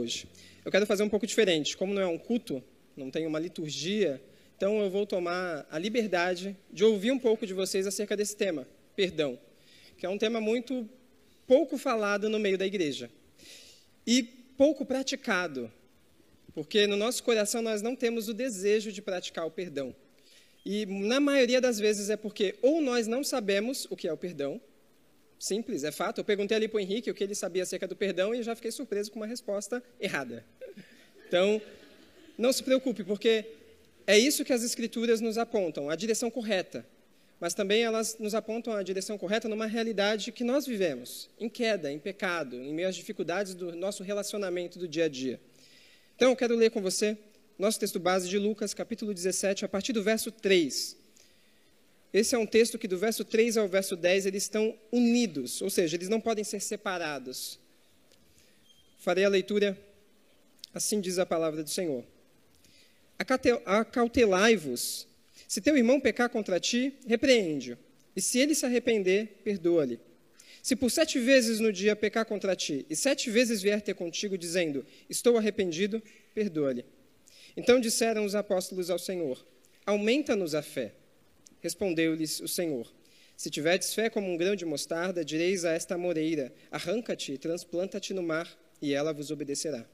hoje. Eu quero fazer um pouco diferente. Como não é um culto, não tem uma liturgia, então eu vou tomar a liberdade de ouvir um pouco de vocês acerca desse tema, perdão, que é um tema muito pouco falado no meio da igreja e pouco praticado, porque no nosso coração nós não temos o desejo de praticar o perdão. E na maioria das vezes é porque ou nós não sabemos o que é o perdão, simples, é fato. Eu perguntei ali para o Henrique o que ele sabia acerca do perdão e já fiquei surpreso com uma resposta errada. Então, não se preocupe, porque é isso que as Escrituras nos apontam, a direção correta. Mas também elas nos apontam a direção correta numa realidade que nós vivemos, em queda, em pecado, em meio às dificuldades do nosso relacionamento do dia a dia. Então, eu quero ler com você nosso texto base de Lucas, capítulo 17, a partir do verso 3. Esse é um texto que do verso 3 ao verso 10 eles estão unidos, ou seja, eles não podem ser separados. Farei a leitura, assim diz a palavra do Senhor. Acautelai-vos. Se teu irmão pecar contra ti, repreende-o. E se ele se arrepender, perdoa-lhe. Se por sete vezes no dia pecar contra ti, e sete vezes vier ter contigo, dizendo, estou arrependido, perdoa-lhe. Então disseram os apóstolos ao Senhor: Aumenta-nos a fé. Respondeu-lhes o Senhor: Se tiverdes fé como um grão de mostarda, direis a esta moreira: Arranca-te, transplanta-te no mar, e ela vos obedecerá.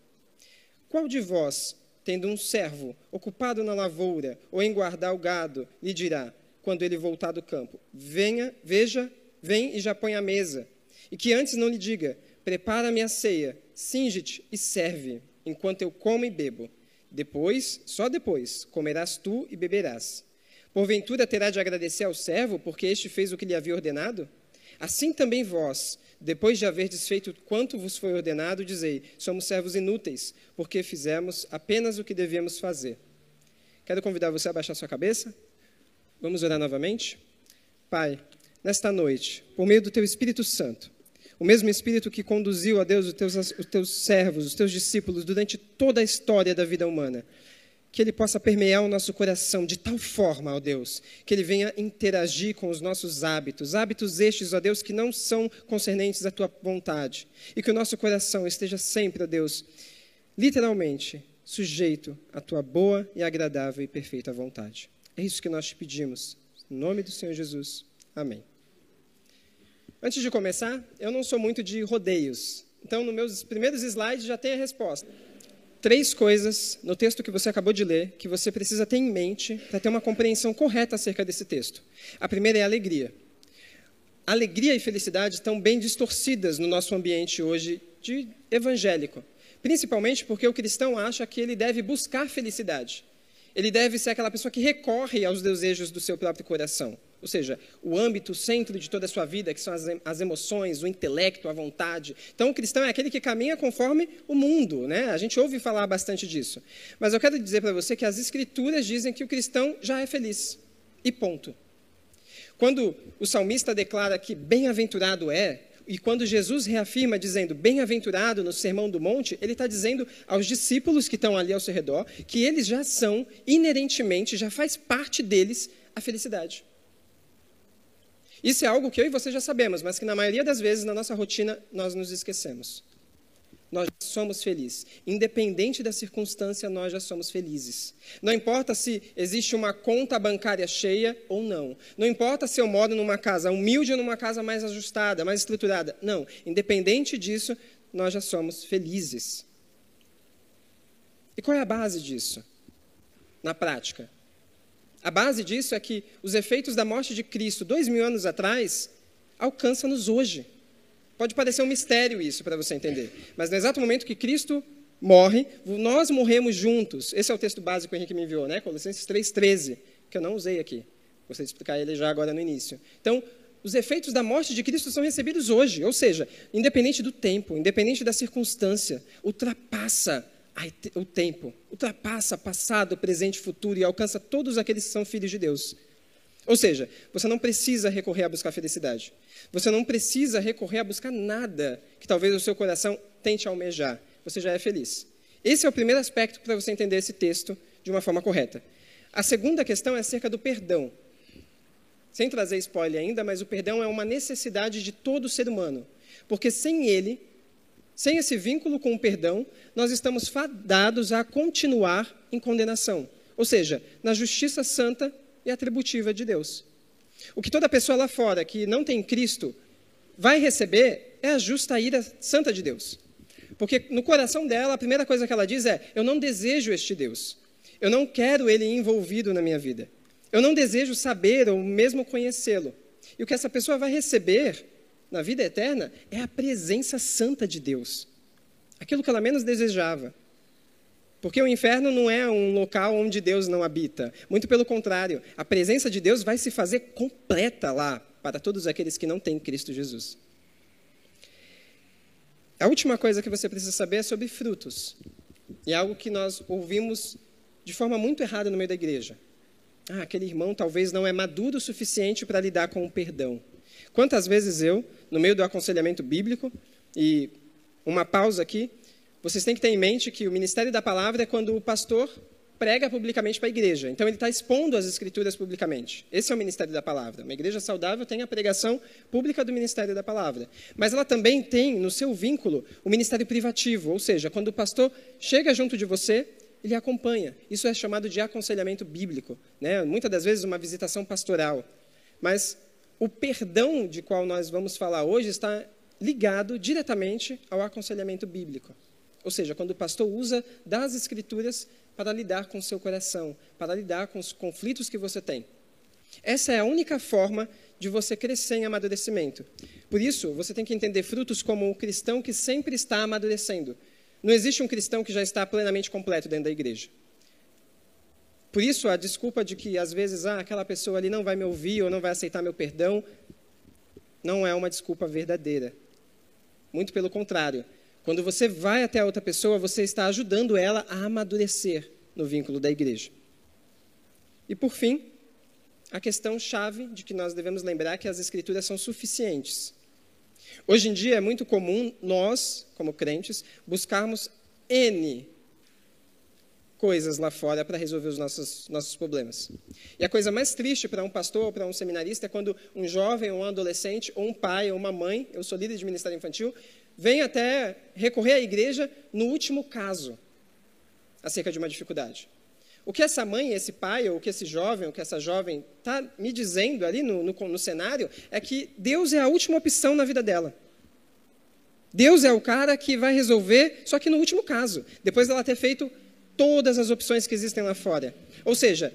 Qual de vós, tendo um servo ocupado na lavoura ou em guardar o gado, lhe dirá, quando ele voltar do campo: Venha, veja, vem e já põe a mesa? E que antes não lhe diga: Prepara-me a ceia, singe-te e serve, enquanto eu como e bebo. Depois, só depois, comerás tu e beberás. Porventura terá de agradecer ao servo, porque este fez o que lhe havia ordenado? Assim também vós, depois de haverdes feito quanto vos foi ordenado, dizei: somos servos inúteis, porque fizemos apenas o que devíamos fazer. Quero convidar você a baixar sua cabeça. Vamos orar novamente? Pai, nesta noite, por meio do teu Espírito Santo, o mesmo Espírito que conduziu a Deus os teus, os teus servos, os teus discípulos durante toda a história da vida humana. Que ele possa permear o nosso coração de tal forma, ó Deus, que ele venha interagir com os nossos hábitos, hábitos estes, ó Deus, que não são concernentes à tua vontade. E que o nosso coração esteja sempre, ó Deus, literalmente sujeito à tua boa e agradável e perfeita vontade. É isso que nós te pedimos. Em nome do Senhor Jesus. Amém. Antes de começar, eu não sou muito de rodeios. Então, nos meus primeiros slides já tem a resposta. Três coisas no texto que você acabou de ler que você precisa ter em mente para ter uma compreensão correta acerca desse texto. A primeira é a alegria. Alegria e felicidade estão bem distorcidas no nosso ambiente hoje de evangélico. Principalmente porque o cristão acha que ele deve buscar felicidade. Ele deve ser aquela pessoa que recorre aos desejos do seu próprio coração. Ou seja, o âmbito, o centro de toda a sua vida, que são as, emoções, o intelecto, a vontade. Então, o cristão é aquele que caminha conforme o mundo. Né? A gente ouve falar bastante disso. Mas eu quero dizer para você que as escrituras dizem que o cristão já é feliz. E ponto. Quando o salmista declara que bem-aventurado é, e quando Jesus reafirma dizendo bem-aventurado no Sermão do Monte, ele está dizendo aos discípulos que estão ali ao seu redor que eles já são, inerentemente, já faz parte deles a felicidade. Isso é algo que eu e você já sabemos, mas que na maioria das vezes na nossa rotina nós nos esquecemos. Nós somos felizes. Independente da circunstância, nós já somos felizes. Não importa se existe uma conta bancária cheia ou não. Não importa se eu moro numa casa humilde ou numa casa mais ajustada, mais estruturada. Não. Independente disso, nós já somos felizes. E qual é a base disso? Na prática, a base disso é que os efeitos da morte de Cristo, dois mil anos atrás, alcançam-nos hoje. Pode parecer um mistério isso para você entender, mas no exato momento que Cristo morre, nós morremos juntos. Esse é o texto básico que o Henrique me enviou, né? Colossenses 3,13, que eu não usei aqui. Gostaria de explicar ele já agora no início. Então, os efeitos da morte de Cristo são recebidos hoje, ou seja, independente do tempo, independente da circunstância, ultrapassa o tempo ultrapassa passado, presente, futuro e alcança todos aqueles que são filhos de Deus. Ou seja, você não precisa recorrer a buscar felicidade. Você não precisa recorrer a buscar nada que talvez o seu coração tente almejar. Você já é feliz. Esse é o primeiro aspecto para você entender esse texto de uma forma correta. A segunda questão é acerca do perdão. Sem trazer spoiler ainda, mas o perdão é uma necessidade de todo ser humano. Porque sem ele, Sem esse vínculo com o perdão, nós estamos fadados a continuar em condenação, ou seja, na justiça santa e atributiva de Deus. O que toda pessoa lá fora que não tem Cristo vai receber é a justa ira santa de Deus. Porque no coração dela, a primeira coisa que ela diz é: Eu não desejo este Deus. Eu não quero ele envolvido na minha vida. Eu não desejo saber ou mesmo conhecê-lo. E o que essa pessoa vai receber na vida eterna é a presença santa de Deus. Aquilo que ela menos desejava. Porque o inferno não é um local onde Deus não habita. Muito pelo contrário, a presença de Deus vai se fazer completa lá para todos aqueles que não têm Cristo Jesus. A última coisa que você precisa saber é sobre frutos. E é algo que nós ouvimos de forma muito errada no meio da igreja. Ah, aquele irmão talvez não é maduro o suficiente para lidar com o perdão. Quantas vezes eu, no meio do aconselhamento bíblico, e uma pausa aqui, vocês têm que ter em mente que o ministério da palavra é quando o pastor prega publicamente para a igreja. Então, ele está expondo as escrituras publicamente. Esse é o ministério da palavra. Uma igreja saudável tem a pregação pública do ministério da palavra. Mas ela também tem, no seu vínculo, o ministério privativo. Ou seja, quando o pastor chega junto de você, ele acompanha. Isso é chamado de aconselhamento bíblico. Né? Muitas das vezes, uma visitação pastoral. Mas o perdão de qual nós vamos falar hoje está ligado diretamente ao aconselhamento bíblico. Ou seja, quando o pastor usa das escrituras para lidar com o seu coração, para lidar com os conflitos que você tem. Essa é a única forma de você crescer em amadurecimento. Por isso, você tem que entender frutos como o cristão que sempre está amadurecendo. Não existe um cristão que já está plenamente completo dentro da igreja. Por isso, a desculpa de que às vezes ah, aquela pessoa ali não vai me ouvir ou não vai aceitar meu perdão, não é uma desculpa verdadeira. Muito pelo contrário. Quando você vai até a outra pessoa, você está ajudando ela a amadurecer no vínculo da igreja. E por fim, a questão chave de que nós devemos lembrar que as escrituras são suficientes. Hoje em dia é muito comum nós, como crentes, buscarmos N coisas lá fora para resolver os nossos, nossos problemas. E a coisa mais triste para um pastor ou para um seminarista é quando um jovem ou um adolescente, ou um pai ou uma mãe, eu sou líder de ministério infantil, vem até recorrer à igreja no último caso acerca de uma dificuldade. O que essa mãe, esse pai, ou o que esse jovem, ou que essa jovem está me dizendo ali no, no, no cenário é que Deus é a última opção na vida dela. Deus é o cara que vai resolver, só que no último caso, depois dela ter feito todas as opções que existem lá fora. Ou seja,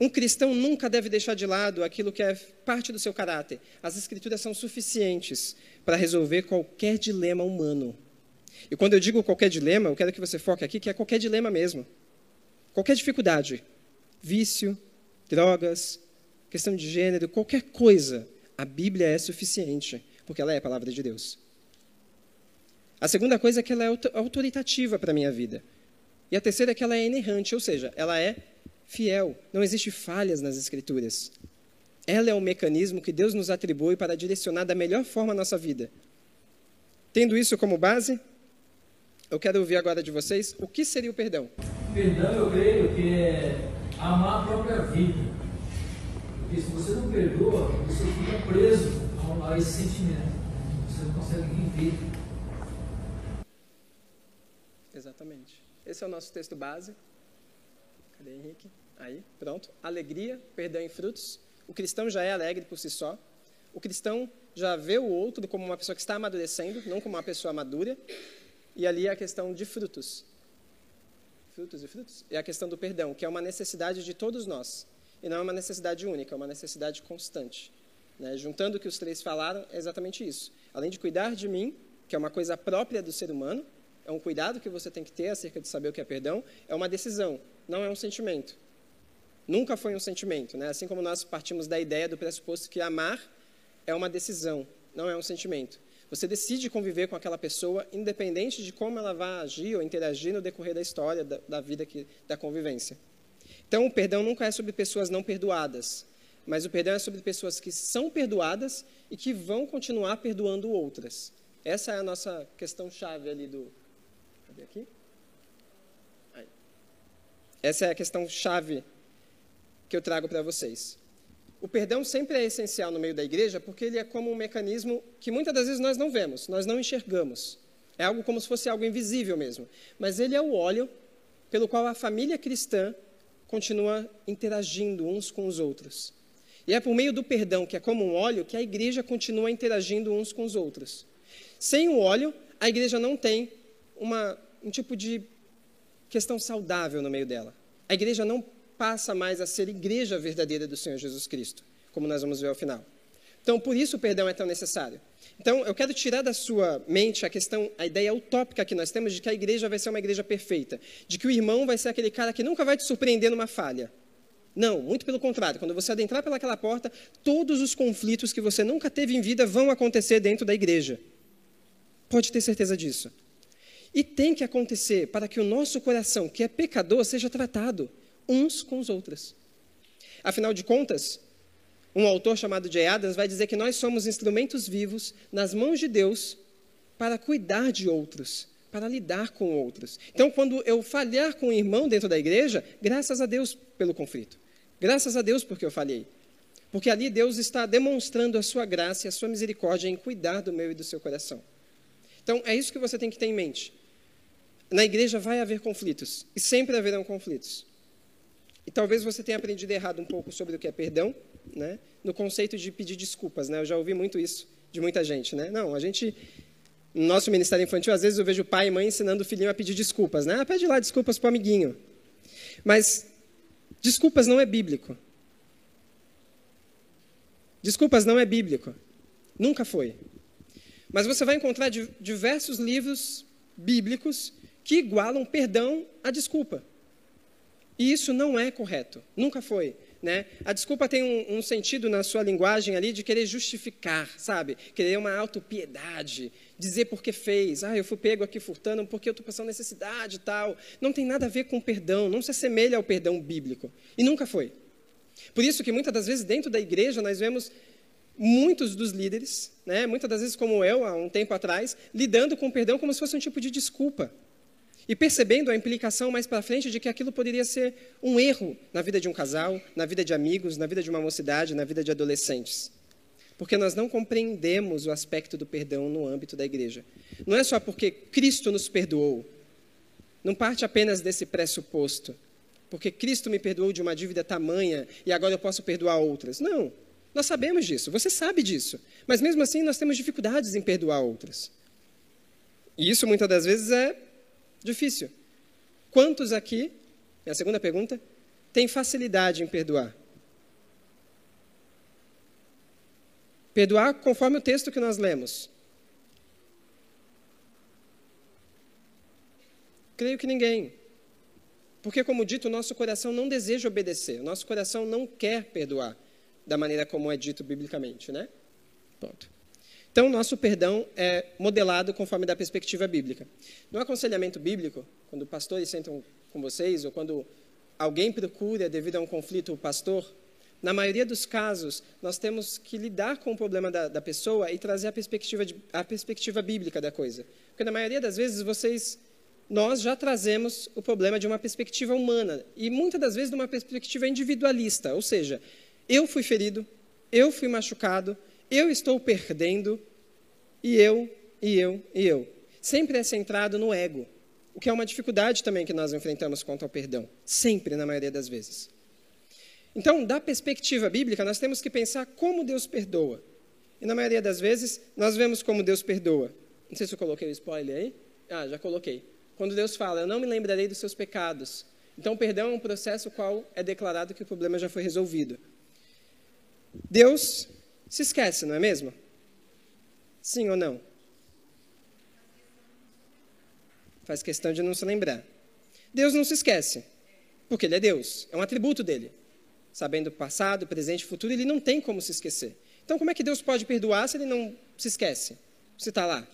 um cristão nunca deve deixar de lado aquilo que é parte do seu caráter. As escrituras são suficientes para resolver qualquer dilema humano. E quando eu digo qualquer dilema, eu quero que você foque aqui que é qualquer dilema mesmo. Qualquer dificuldade, vício, drogas, questão de gênero, qualquer coisa, a Bíblia é suficiente, porque ela é a palavra de Deus. A segunda coisa é que ela é autoritativa para a minha vida. E a terceira é que ela é inerrante, ou seja, ela é fiel. Não existe falhas nas Escrituras. Ela é o mecanismo que Deus nos atribui para direcionar da melhor forma a nossa vida. Tendo isso como base, eu quero ouvir agora de vocês o que seria o perdão. Perdão, eu creio que é amar a própria vida. Porque se você não perdoa, você fica preso a esse sentimento. Você não consegue viver. Exatamente. Esse é o nosso texto base. Cadê Henrique? Aí, pronto. Alegria, perdão em frutos. O cristão já é alegre por si só. O cristão já vê o outro como uma pessoa que está amadurecendo, não como uma pessoa madura. E ali é a questão de frutos. Frutos e frutos? É a questão do perdão, que é uma necessidade de todos nós. E não é uma necessidade única, é uma necessidade constante. Né? Juntando o que os três falaram, é exatamente isso. Além de cuidar de mim, que é uma coisa própria do ser humano, é um cuidado que você tem que ter acerca de saber o que é perdão, é uma decisão, não é um sentimento. Nunca foi um sentimento, né? Assim como nós partimos da ideia do pressuposto que amar é uma decisão, não é um sentimento. Você decide conviver com aquela pessoa, independente de como ela vai agir ou interagir no decorrer da história, da, da vida que, da convivência. Então, o perdão nunca é sobre pessoas não perdoadas, mas o perdão é sobre pessoas que são perdoadas e que vão continuar perdoando outras. Essa é a nossa questão chave ali do, Cadê aqui? Aí. Essa é a questão chave que eu trago para vocês. O perdão sempre é essencial no meio da igreja porque ele é como um mecanismo que muitas das vezes nós não vemos, nós não enxergamos. É algo como se fosse algo invisível mesmo. Mas ele é o óleo pelo qual a família cristã continua interagindo uns com os outros. E é por meio do perdão, que é como um óleo, que a igreja continua interagindo uns com os outros. Sem o óleo, a igreja não tem uma, um tipo de questão saudável no meio dela. A igreja não passa mais a ser igreja verdadeira do Senhor Jesus Cristo, como nós vamos ver ao final. Então, por isso o perdão é tão necessário. Então, eu quero tirar da sua mente a questão, a ideia utópica que nós temos de que a igreja vai ser uma igreja perfeita, de que o irmão vai ser aquele cara que nunca vai te surpreender numa falha. Não, muito pelo contrário. Quando você adentrar pelaquela porta, todos os conflitos que você nunca teve em vida vão acontecer dentro da igreja. Pode ter certeza disso. E tem que acontecer para que o nosso coração, que é pecador, seja tratado uns com os outros. Afinal de contas, um autor chamado Jay Adams vai dizer que nós somos instrumentos vivos nas mãos de Deus para cuidar de outros, para lidar com outros. Então, quando eu falhar com um irmão dentro da igreja, graças a Deus pelo conflito. Graças a Deus porque eu falhei. Porque ali Deus está demonstrando a sua graça e a sua misericórdia em cuidar do meu e do seu coração. Então, é isso que você tem que ter em mente. Na igreja vai haver conflitos, e sempre haverão conflitos. E talvez você tenha aprendido errado um pouco sobre o que é perdão, né? no conceito de pedir desculpas. Né? Eu já ouvi muito isso de muita gente. Né? Não, a gente, no nosso ministério infantil, às vezes eu vejo pai e mãe ensinando o filhinho a pedir desculpas. Né? Ah, pede lá desculpas para o amiguinho. Mas desculpas não é bíblico. Desculpas não é bíblico. Nunca foi. Mas você vai encontrar diversos livros bíblicos que igualam perdão à desculpa. E isso não é correto. Nunca foi. Né? A desculpa tem um, um, sentido na sua linguagem ali de querer justificar, sabe? Querer uma autopiedade, dizer porque fez. Ah, eu fui pego aqui furtando porque eu estou passando necessidade e tal. Não tem nada a ver com perdão, não se assemelha ao perdão bíblico. E nunca foi. Por isso que muitas das vezes dentro da igreja nós vemos muitos dos líderes, né, muitas das vezes como eu, há um tempo atrás, lidando com o perdão como se fosse um tipo de desculpa. E percebendo a implicação mais para frente de que aquilo poderia ser um erro na vida de um casal, na vida de amigos, na vida de uma mocidade, na vida de adolescentes. Porque nós não compreendemos o aspecto do perdão no âmbito da igreja. Não é só porque Cristo nos perdoou. Não parte apenas desse pressuposto. Porque Cristo me perdoou de uma dívida tamanha e agora eu posso perdoar outras. Não. Nós sabemos disso, você sabe disso. Mas mesmo assim nós temos dificuldades em perdoar outras. E isso muitas das vezes é Difícil. Quantos aqui, é a segunda pergunta, têm facilidade em perdoar? Perdoar conforme o texto que nós lemos. Creio que ninguém. Porque, como dito, o nosso coração não deseja obedecer, o nosso coração não quer perdoar da maneira como é dito biblicamente, né? Pronto. Então, nosso perdão é modelado conforme da perspectiva bíblica. No aconselhamento bíblico, quando pastores sentam com vocês, ou quando alguém procura, devido a um conflito, o pastor, na maioria dos casos, nós temos que lidar com o problema da, da pessoa e trazer a perspectiva, de, a perspectiva bíblica da coisa. Porque, na maioria das vezes, vocês, nós já trazemos o problema de uma perspectiva humana, e muitas das vezes de uma perspectiva individualista, ou seja, eu fui ferido, eu fui machucado, eu estou perdendo, e eu, e eu, e eu. Sempre é centrado no ego, o que é uma dificuldade também que nós enfrentamos quanto ao perdão, sempre, na maioria das vezes. Então, da perspectiva bíblica, nós temos que pensar como Deus perdoa. E na maioria das vezes, nós vemos como Deus perdoa. Não sei se eu coloquei o spoiler aí. Ah, já coloquei. Quando Deus fala, eu não me lembrarei dos seus pecados. Então, perdão é um processo qual é declarado que o problema já foi resolvido. Deus se esquece, não é mesmo? Sim ou não? Faz questão de não se lembrar. Deus não se esquece, porque Ele é Deus, é um atributo dele. Sabendo o passado, presente e futuro, ele não tem como se esquecer. Então, como é que Deus pode perdoar se ele não se esquece? Se está lá?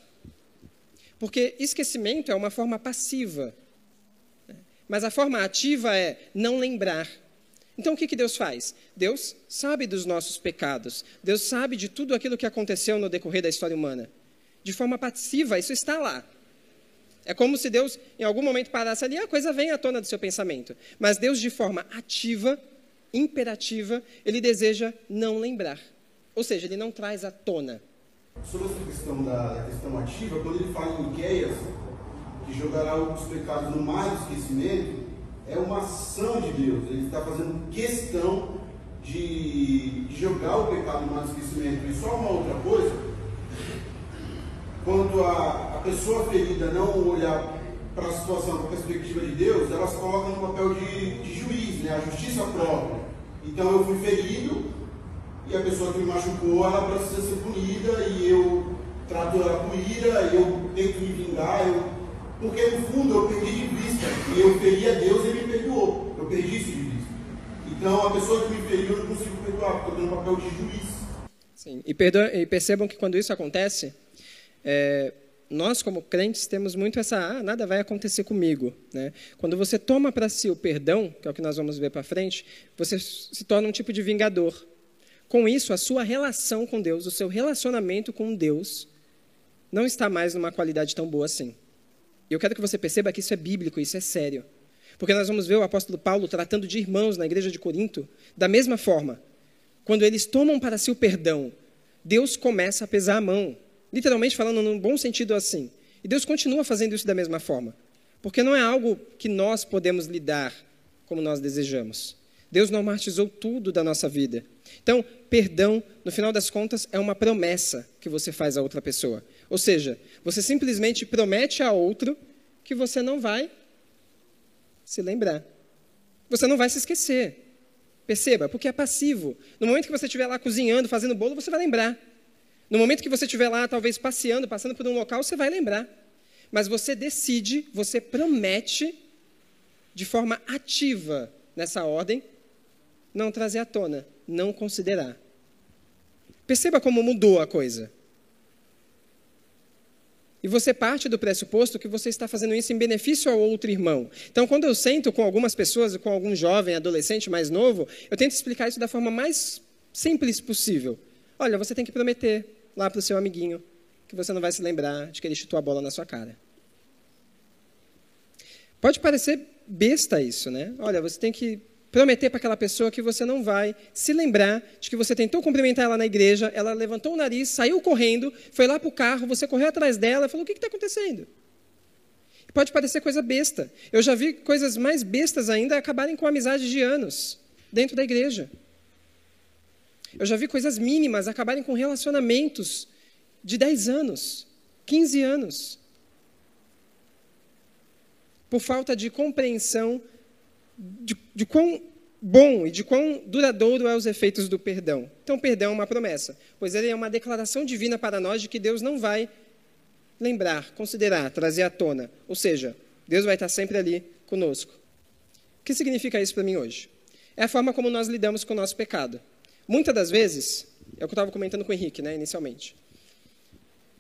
Porque esquecimento é uma forma passiva. Mas a forma ativa é não lembrar. Então o que, que Deus faz? Deus sabe dos nossos pecados. Deus sabe de tudo aquilo que aconteceu no decorrer da história humana. De forma passiva, isso está lá. É como se Deus, em algum momento, parasse ali, a coisa vem à tona do seu pensamento. Mas Deus, de forma ativa, imperativa, ele deseja não lembrar. Ou seja, ele não traz à tona. Sobre essa questão da, da questão ativa, quando ele fala em Miqueias, que jogará os pecados no mar do esquecimento, é uma ação de Deus. Ele está fazendo questão de, jogar o pecado no esquecimento. E só uma outra coisa, quando a, a pessoa ferida não olhar para a situação com a perspectiva de Deus, elas colocam no papel de, de juiz, né? a justiça própria. Então eu fui ferido e a pessoa que me machucou, ela precisa ser punida e eu trato ela com ira, eu tento me vingar, eu, porque no fundo eu perdi de vista e eu feri a Deus e ele me perdoou. Eu perdi isso de vista. Então a pessoa que me feriu eu não consigo perdoar, porque eu tenho um papel de juiz. Sim, e, e percebam que quando isso acontece, é, nós, como crentes, temos muito essa, ah, nada vai acontecer comigo. Né? Quando você toma para si o perdão, que é o que nós vamos ver para frente, você se torna um tipo de vingador. Com isso, a sua relação com Deus, o seu relacionamento com Deus, não está mais numa qualidade tão boa assim. E eu quero que você perceba que isso é bíblico, isso é sério. Porque nós vamos ver o apóstolo Paulo tratando de irmãos na igreja de Corinto da mesma forma. Quando eles tomam para si o perdão, Deus começa a pesar a mão Literalmente falando num bom sentido assim. E Deus continua fazendo isso da mesma forma. Porque não é algo que nós podemos lidar como nós desejamos. Deus normatizou tudo da nossa vida. Então, perdão, no final das contas, é uma promessa que você faz a outra pessoa. Ou seja, você simplesmente promete a outro que você não vai se lembrar. Você não vai se esquecer. Perceba, porque é passivo. No momento que você estiver lá cozinhando, fazendo bolo, você vai lembrar. No momento que você estiver lá, talvez passeando, passando por um local, você vai lembrar. Mas você decide, você promete, de forma ativa nessa ordem, não trazer à tona, não considerar. Perceba como mudou a coisa. E você parte do pressuposto que você está fazendo isso em benefício ao outro irmão. Então, quando eu sento com algumas pessoas, com algum jovem, adolescente mais novo, eu tento explicar isso da forma mais simples possível. Olha, você tem que prometer lá para o seu amiguinho, que você não vai se lembrar de que ele chutou a bola na sua cara. Pode parecer besta isso, né? Olha, você tem que prometer para aquela pessoa que você não vai se lembrar de que você tentou cumprimentar ela na igreja, ela levantou o nariz, saiu correndo, foi lá para o carro, você correu atrás dela e falou: O que está acontecendo? Pode parecer coisa besta. Eu já vi coisas mais bestas ainda acabarem com amizades de anos dentro da igreja. Eu já vi coisas mínimas acabarem com relacionamentos de 10 anos, 15 anos. Por falta de compreensão de, de quão bom e de quão duradouro é os efeitos do perdão. Então, perdão é uma promessa, pois ele é uma declaração divina para nós de que Deus não vai lembrar, considerar, trazer à tona. Ou seja, Deus vai estar sempre ali conosco. O que significa isso para mim hoje? É a forma como nós lidamos com o nosso pecado. Muitas das vezes, é o que eu estava comentando com o Henrique, né, inicialmente.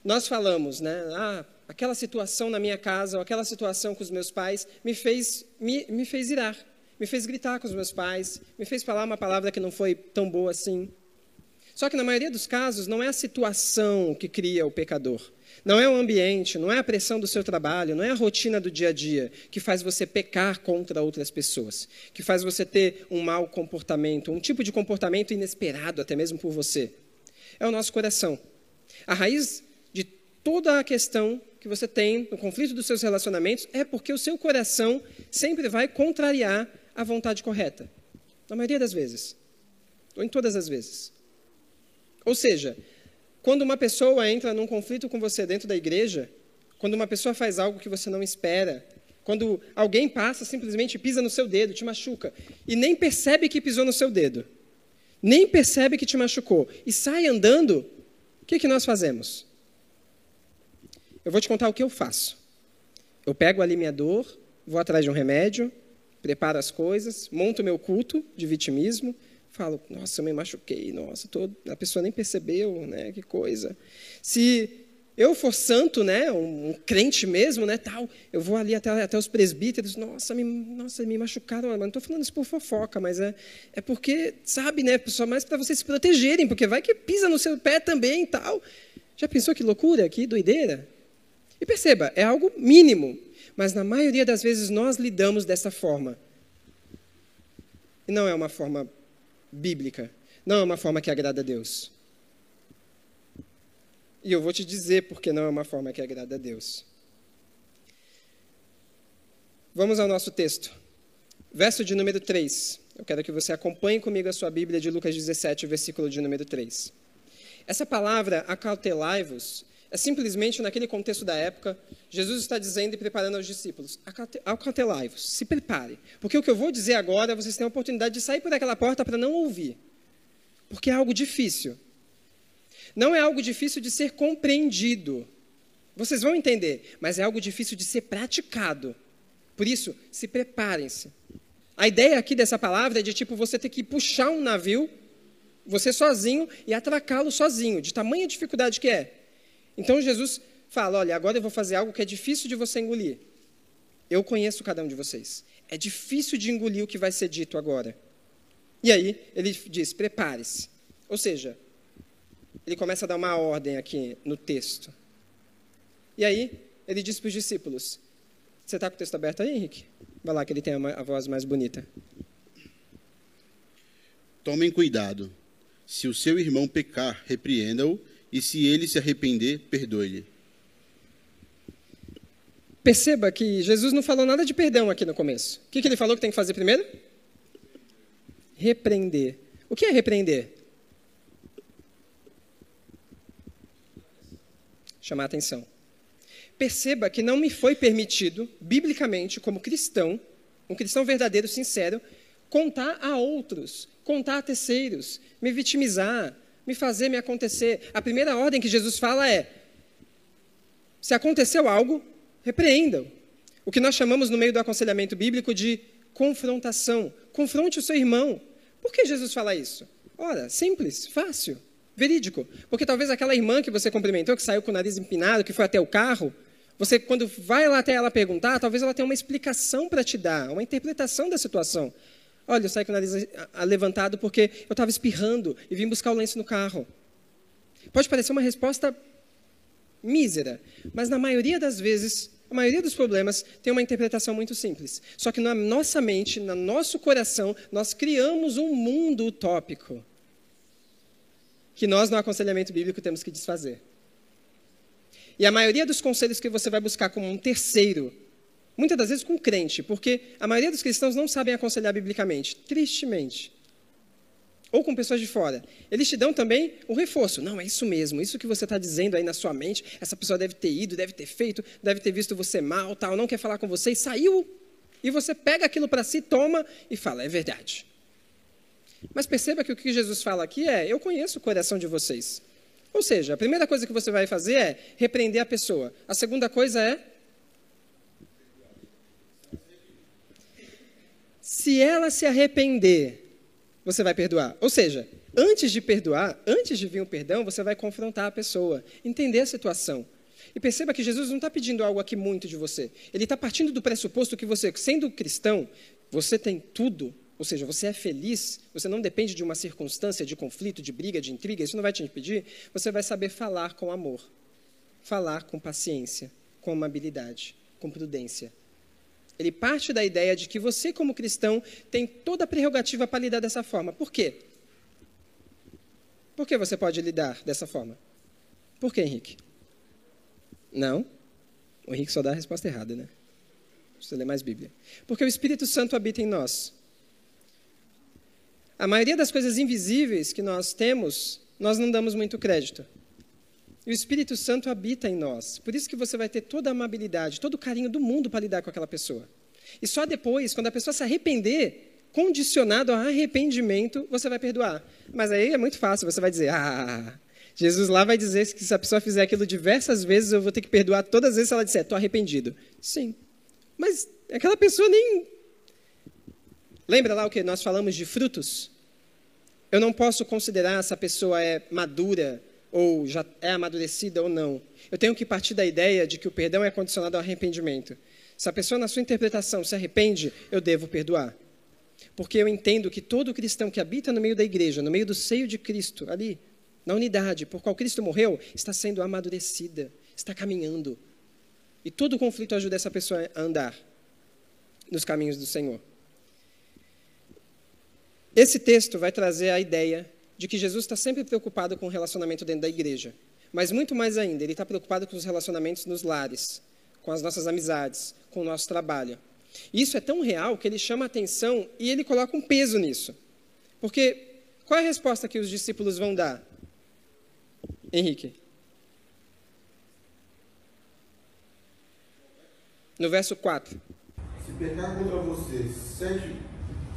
Nós falamos, né, ah, aquela situação na minha casa, ou aquela situação com os meus pais, me fez, me, me fez irar, me fez gritar com os meus pais, me fez falar uma palavra que não foi tão boa assim. Só que na maioria dos casos, não é a situação que cria o pecador. Não é o ambiente, não é a pressão do seu trabalho, não é a rotina do dia a dia que faz você pecar contra outras pessoas, que faz você ter um mau comportamento, um tipo de comportamento inesperado até mesmo por você. É o nosso coração. A raiz de toda a questão que você tem no conflito dos seus relacionamentos é porque o seu coração sempre vai contrariar a vontade correta. Na maioria das vezes. Ou em todas as vezes. Ou seja, quando uma pessoa entra num conflito com você dentro da igreja, quando uma pessoa faz algo que você não espera, quando alguém passa, simplesmente pisa no seu dedo, te machuca, e nem percebe que pisou no seu dedo, nem percebe que te machucou, e sai andando, o que, que nós fazemos? Eu vou te contar o que eu faço. Eu pego ali minha dor, vou atrás de um remédio, preparo as coisas, monto meu culto de vitimismo, falo, nossa, eu me machuquei, nossa, tô, a pessoa nem percebeu, né, que coisa. Se eu for santo, né, um, um crente mesmo, né, tal, eu vou ali até, até os presbíteros, nossa, me, nossa, me machucaram, mas não estou falando isso por fofoca, mas é, é porque, sabe, né, só mais para vocês se protegerem, porque vai que pisa no seu pé também tal. Já pensou que loucura, que doideira? E perceba, é algo mínimo, mas na maioria das vezes nós lidamos dessa forma. E não é uma forma bíblica. Não é uma forma que agrada a Deus. E eu vou te dizer porque não é uma forma que agrada a Deus. Vamos ao nosso texto. Verso de número 3. Eu quero que você acompanhe comigo a sua Bíblia de Lucas 17, versículo de número 3. Essa palavra, acautelai-vos, é simplesmente, naquele contexto da época, Jesus está dizendo e preparando aos discípulos: acautelai-vos, se prepare. Porque o que eu vou dizer agora, vocês têm a oportunidade de sair por aquela porta para não ouvir. Porque é algo difícil. Não é algo difícil de ser compreendido. Vocês vão entender, mas é algo difícil de ser praticado. Por isso, se preparem-se. A ideia aqui dessa palavra é de tipo você ter que puxar um navio, você sozinho, e atracá-lo sozinho, de tamanha dificuldade que é. Então Jesus fala: Olha, agora eu vou fazer algo que é difícil de você engolir. Eu conheço cada um de vocês. É difícil de engolir o que vai ser dito agora. E aí ele diz: prepare-se. Ou seja, ele começa a dar uma ordem aqui no texto. E aí ele diz para os discípulos: Você está com o texto aberto aí, Henrique? Vai lá que ele tem a, voz mais bonita. Tomem cuidado. Se o seu irmão pecar, repreenda-o, e se ele se arrepender, perdoe-lhe. Perceba que Jesus não falou nada de perdão aqui no começo. O que, que ele falou que tem que fazer primeiro? Repreender. O que é repreender? Chamar atenção. Perceba que não me foi permitido, biblicamente, como cristão, um cristão verdadeiro, sincero, contar a outros, contar a terceiros, me vitimizar, me fazer me acontecer. A primeira ordem que Jesus fala é: se aconteceu algo, repreendam. O que nós chamamos no meio do aconselhamento bíblico de confrontação. Confronte o seu irmão. Por que Jesus fala isso? Ora, simples, fácil, verídico. Porque talvez aquela irmã que você cumprimentou, que saiu com o nariz empinado, que foi até o carro, você, quando vai lá até ela perguntar, talvez ela tenha uma explicação para te dar, uma interpretação da situação. Olha, eu saí com o nariz levantado porque eu estava espirrando e vim buscar o lenço no carro. Pode parecer uma resposta mísera, mas na maioria das vezes, a maioria dos problemas tem uma interpretação muito simples. Só que na nossa mente, no nosso coração, nós criamos um mundo utópico que nós, no aconselhamento bíblico, temos que desfazer. E a maioria dos conselhos que você vai buscar como um terceiro, muitas das vezes com crente, porque a maioria dos cristãos não sabem aconselhar biblicamente, tristemente. Ou com pessoas de fora. Eles te dão também o reforço. Não, é isso mesmo, isso que você está dizendo aí na sua mente, essa pessoa deve ter ido, deve ter feito, deve ter visto você mal, tal, não quer falar com você e saiu. E você pega aquilo para si, toma e fala, é verdade. Mas perceba que o que Jesus fala aqui é: eu conheço o coração de vocês. Ou seja, a primeira coisa que você vai fazer é repreender a pessoa. A segunda coisa é. Se ela se arrepender, você vai perdoar. Ou seja, antes de perdoar, antes de vir o perdão, você vai confrontar a pessoa, entender a situação. E perceba que Jesus não está pedindo algo aqui muito de você. Ele está partindo do pressuposto que você, sendo cristão, você tem tudo ou seja, você é feliz, você não depende de uma circunstância de conflito, de briga, de intriga, isso não vai te impedir, você vai saber falar com amor, falar com paciência, com amabilidade, com prudência. Ele parte da ideia de que você, como cristão, tem toda a prerrogativa para lidar dessa forma. Por quê? Por que você pode lidar dessa forma? Por que, Henrique? Não. O Henrique só dá a resposta errada, né? Você lê mais Bíblia. Porque o Espírito Santo habita em nós. A maioria das coisas invisíveis que nós temos, nós não damos muito crédito. E o Espírito Santo habita em nós. Por isso que você vai ter toda a amabilidade, todo o carinho do mundo para lidar com aquela pessoa. E só depois, quando a pessoa se arrepender, condicionado ao arrependimento, você vai perdoar. Mas aí é muito fácil, você vai dizer: "Ah, Jesus lá vai dizer que se a pessoa fizer aquilo diversas vezes, eu vou ter que perdoar todas as vezes se ela disser: "Estou arrependido". Sim. Mas aquela pessoa nem Lembra lá o que nós falamos de frutos? Eu não posso considerar se a pessoa é madura ou já é amadurecida ou não. Eu tenho que partir da ideia de que o perdão é condicionado ao arrependimento. Se a pessoa, na sua interpretação, se arrepende, eu devo perdoar. Porque eu entendo que todo cristão que habita no meio da igreja, no meio do seio de Cristo, ali, na unidade por qual Cristo morreu, está sendo amadurecida, está caminhando. E todo conflito ajuda essa pessoa a andar nos caminhos do Senhor. Esse texto vai trazer a ideia de que Jesus está sempre preocupado com o relacionamento dentro da igreja. Mas muito mais ainda, ele está preocupado com os relacionamentos nos lares, com as nossas amizades, com o nosso trabalho. Isso é tão real que ele chama a atenção e ele coloca um peso nisso. Porque qual é a resposta que os discípulos vão dar? Henrique. No verso 4. Se pecar contra você sete,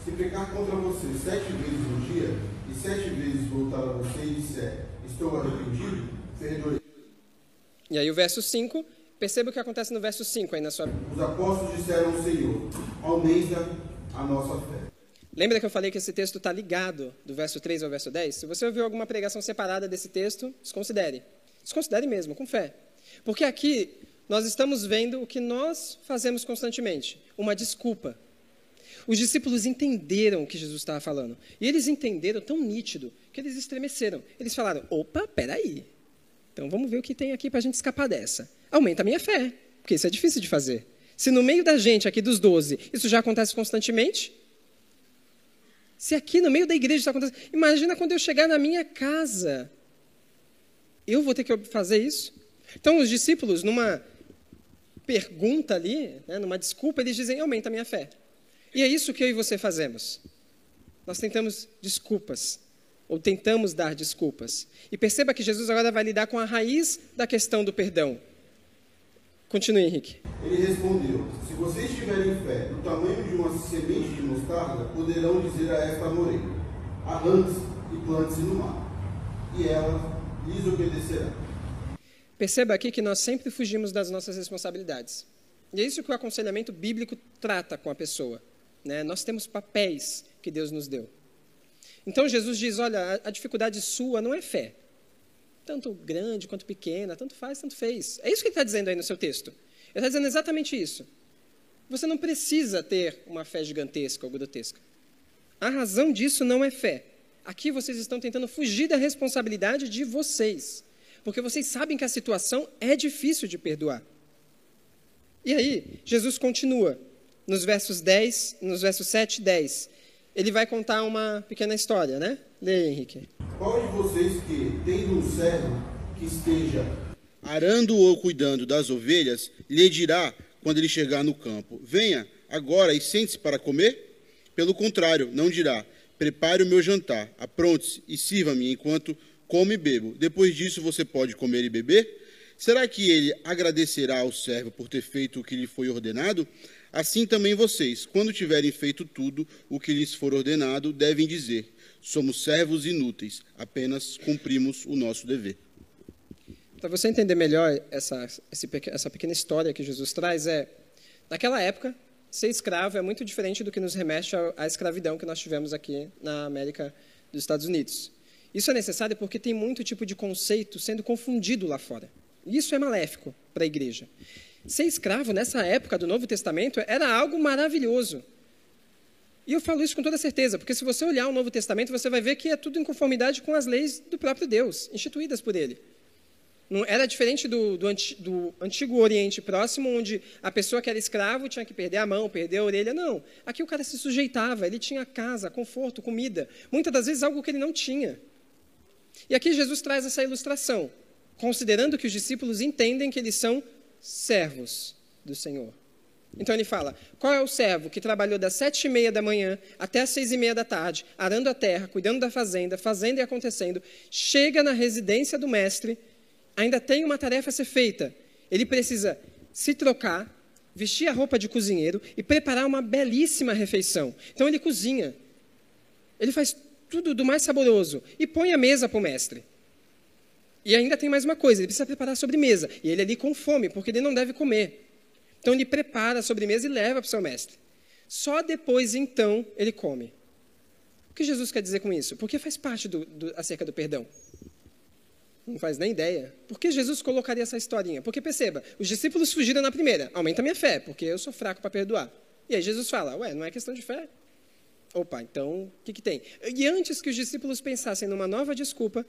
se pecar contra você sete vezes no dia, e sete vezes voltar a você e disser, estou arrependido, perdoe. E aí o verso 5, perceba o que acontece no verso 5 aí na sua. Os apóstolos disseram ao Senhor, aumenta a nossa fé. Lembra que eu falei que esse texto está ligado do verso 3 ao verso 10? Se você ouviu alguma pregação separada desse texto, desconsidere. Desconsidere mesmo, com fé. Porque aqui nós estamos vendo o que nós fazemos constantemente: uma desculpa. Os discípulos entenderam o que Jesus estava falando. E eles entenderam tão nítido que eles estremeceram. Eles falaram: opa, peraí. Então vamos ver o que tem aqui para a gente escapar dessa. Aumenta a minha fé, porque isso é difícil de fazer. Se no meio da gente, aqui dos doze, isso já acontece constantemente, se aqui no meio da igreja isso acontece, imagina quando eu chegar na minha casa. Eu vou ter que fazer isso? Então, os discípulos, numa pergunta ali, né, numa desculpa, eles dizem: aumenta a minha fé. E é isso que eu e você fazemos. Nós tentamos desculpas, ou tentamos dar desculpas. E perceba que Jesus agora vai lidar com a raiz da questão do perdão. Continue, Henrique. Ele respondeu: Se vocês tiverem fé do tamanho de uma semente de mostarda, poderão dizer a esta moreira: Arranque-se e plante-se no mar, e ela lhes obedecerá. Perceba aqui que nós sempre fugimos das nossas responsabilidades. E é isso que o aconselhamento bíblico trata com a pessoa. Né? Nós temos papéis que Deus nos deu. Então Jesus diz: olha, a dificuldade sua não é fé. Tanto grande quanto pequena, tanto faz, tanto fez. É isso que ele está dizendo aí no seu texto. Ele está dizendo exatamente isso. Você não precisa ter uma fé gigantesca ou grotesca. A razão disso não é fé. Aqui vocês estão tentando fugir da responsabilidade de vocês porque vocês sabem que a situação é difícil de perdoar. E aí, Jesus continua nos versos 10, nos versos 7 e 10. Ele vai contar uma pequena história, né? Leia, Henrique. Qual de vocês que, tendo um servo que esteja arando ou cuidando das ovelhas, lhe dirá quando ele chegar no campo: Venha agora e sente-se para comer? Pelo contrário, não dirá: Prepare o meu jantar, apronte-se e sirva-me enquanto come e bebo. Depois disso você pode comer e beber? Será que ele agradecerá ao servo por ter feito o que lhe foi ordenado? Assim também vocês, quando tiverem feito tudo o que lhes for ordenado, devem dizer: somos servos inúteis, apenas cumprimos o nosso dever. Para você entender melhor essa, essa pequena história que Jesus traz, é: naquela época, ser escravo é muito diferente do que nos remete à escravidão que nós tivemos aqui na América dos Estados Unidos. Isso é necessário porque tem muito tipo de conceito sendo confundido lá fora. Isso é maléfico para a igreja. Ser escravo nessa época do Novo Testamento era algo maravilhoso. E eu falo isso com toda certeza, porque se você olhar o Novo Testamento, você vai ver que é tudo em conformidade com as leis do próprio Deus, instituídas por ele. Não, era diferente do, do, do, Antigo Oriente Próximo, onde a pessoa que era escravo tinha que perder a mão, perder a orelha. Não. Aqui o cara se sujeitava, ele tinha casa, conforto, comida. Muitas das vezes algo que ele não tinha. E aqui Jesus traz essa ilustração, considerando que os discípulos entendem que eles são servos do Senhor. Então ele fala: qual é o servo que trabalhou das sete e meia da manhã até as seis e meia da tarde, arando a terra, cuidando da fazenda, fazendo e acontecendo, chega na residência do mestre, ainda tem uma tarefa a ser feita. Ele precisa se trocar, vestir a roupa de cozinheiro e preparar uma belíssima refeição. Então ele cozinha. Ele faz tudo do mais saboroso, e põe a mesa para o mestre. E ainda tem mais uma coisa, ele precisa preparar a sobremesa. E ele ali com fome, porque ele não deve comer. Então ele prepara a sobremesa e leva para o seu mestre. Só depois, então, ele come. O que Jesus quer dizer com isso? Porque faz parte do, do, acerca do perdão. Não faz nem ideia. Por que Jesus colocaria essa historinha? Porque perceba, os discípulos fugiram na primeira. Aumenta minha fé, porque eu sou fraco para perdoar. E aí Jesus fala, ué, não é questão de fé. Opa, então o que, que tem? E antes que os discípulos pensassem numa nova desculpa,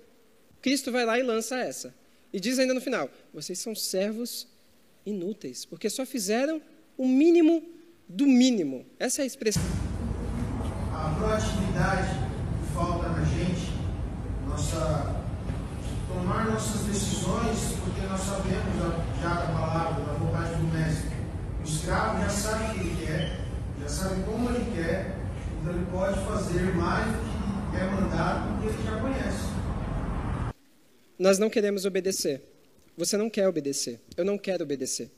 Cristo vai lá e lança essa. E diz ainda no final: vocês são servos inúteis, porque só fizeram o mínimo do mínimo. Essa é a expressão. A proatividade que falta na gente, nossa tomar nossas decisões, porque nós sabemos já, da palavra, da vontade do mestre. O escravo já sabe o que ele quer, já sabe como ele quer, então ele pode fazer mais do que é mandado, porque ele já conhece. Nós não queremos obedecer. Você não quer obedecer. Eu não quero obedecer.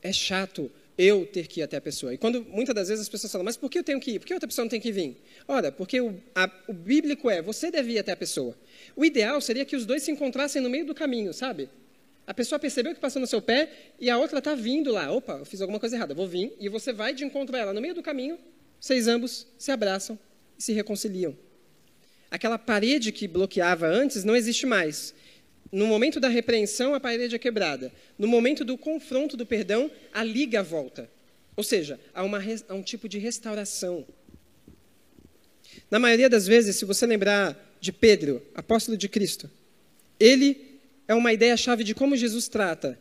É chato eu ter que ir até a pessoa. E quando muitas das vezes as pessoas falam, mas por que eu tenho que ir? Por que outra pessoa não tem que vir? Ora, porque o, a, o bíblico é, você deve ir até a pessoa. O ideal seria que os dois se encontrassem no meio do caminho, sabe? A pessoa percebeu que passou no seu pé e a outra está vindo lá. Opa, eu fiz alguma coisa errada, vou vir. E você vai de encontro a ela. No meio do caminho, vocês ambos se abraçam e se reconciliam. Aquela parede que bloqueava antes não existe mais. No momento da repreensão, a parede é quebrada. No momento do confronto do perdão, a liga volta. Ou seja, há, uma, há um tipo de restauração. Na maioria das vezes, se você lembrar de Pedro, apóstolo de Cristo, ele é uma ideia-chave de como Jesus trata,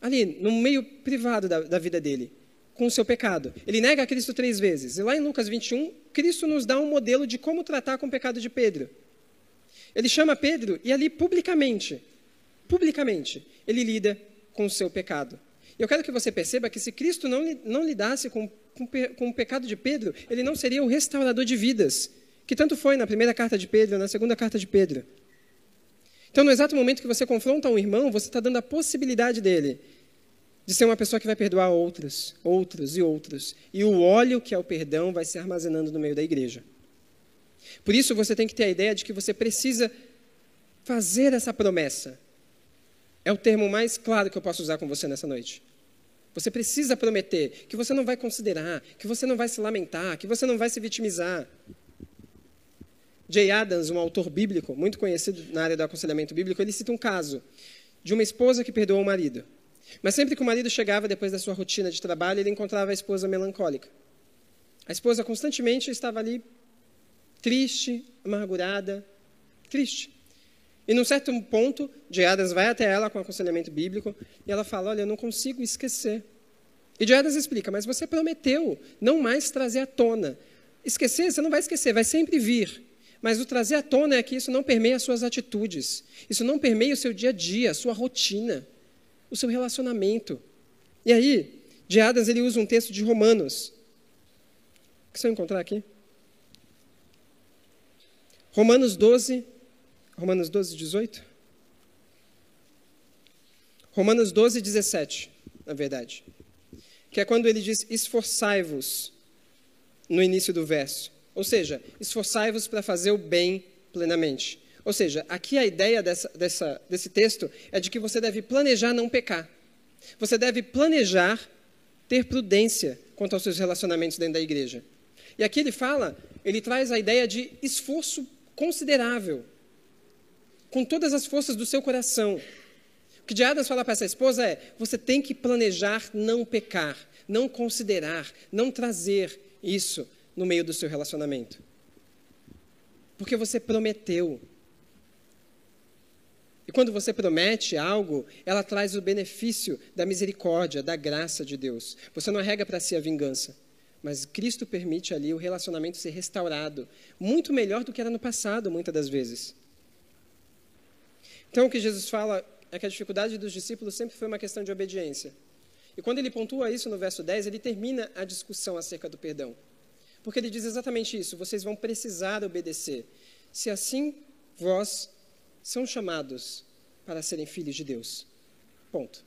ali, no meio privado da, da vida dele, com o seu pecado. Ele nega Cristo três vezes. E lá em Lucas 21, Cristo nos dá um modelo de como tratar com o pecado de Pedro. Ele chama Pedro e ali publicamente, publicamente, ele lida com o seu pecado. Eu quero que você perceba que se Cristo não, não lidasse com, com, com o pecado de Pedro, ele não seria o restaurador de vidas, que tanto foi na primeira carta de Pedro, na segunda carta de Pedro. Então, no exato momento que você confronta um irmão, você está dando a possibilidade dele de ser uma pessoa que vai perdoar outros, outros e outros. E o óleo, que é o perdão, vai se armazenando no meio da igreja. Por isso, você tem que ter a ideia de que você precisa fazer essa promessa. É o termo mais claro que eu posso usar com você nessa noite. Você precisa prometer que você não vai considerar, que você não vai se lamentar, que você não vai se vitimizar. Jay Adams, um autor bíblico muito conhecido na área do aconselhamento bíblico, ele cita um caso de uma esposa que perdoou o marido. Mas sempre que o marido chegava depois da sua rotina de trabalho, ele encontrava a esposa melancólica. A esposa constantemente estava ali triste, amargurada, triste. E num certo ponto, Adams vai até ela com aconselhamento bíblico e ela fala: Olha, eu não consigo esquecer. E Adams explica: Mas você prometeu não mais trazer à tona. Esquecer, você não vai esquecer, vai sempre vir. Mas o trazer à tona é que isso não permeia as suas atitudes, isso não permeia o seu dia a dia, a sua rotina, o seu relacionamento. E aí, Adams ele usa um texto de Romanos. O que você vai encontrar aqui? Romanos 12, Romanos 12, 18? Romanos 12, 17, na verdade. Que é quando ele diz: esforçai-vos, no início do verso. Ou seja, esforçai-vos para fazer o bem plenamente. Ou seja, aqui a ideia dessa, dessa, desse texto é de que você deve planejar não pecar. Você deve planejar ter prudência quanto aos seus relacionamentos dentro da igreja. E aqui ele fala, ele traz a ideia de esforço considerável, com todas as forças do seu coração. O que Diadas fala para essa esposa é: você tem que planejar não pecar, não considerar, não trazer isso no meio do seu relacionamento. Porque você prometeu. E quando você promete algo, ela traz o benefício da misericórdia, da graça de Deus. Você não arrega para si a vingança. Mas Cristo permite ali o relacionamento ser restaurado, muito melhor do que era no passado, muitas das vezes. Então, o que Jesus fala é que a dificuldade dos discípulos sempre foi uma questão de obediência. E quando ele pontua isso no verso 10, ele termina a discussão acerca do perdão. Porque ele diz exatamente isso: vocês vão precisar obedecer. Se assim vós são chamados para serem filhos de Deus. Ponto.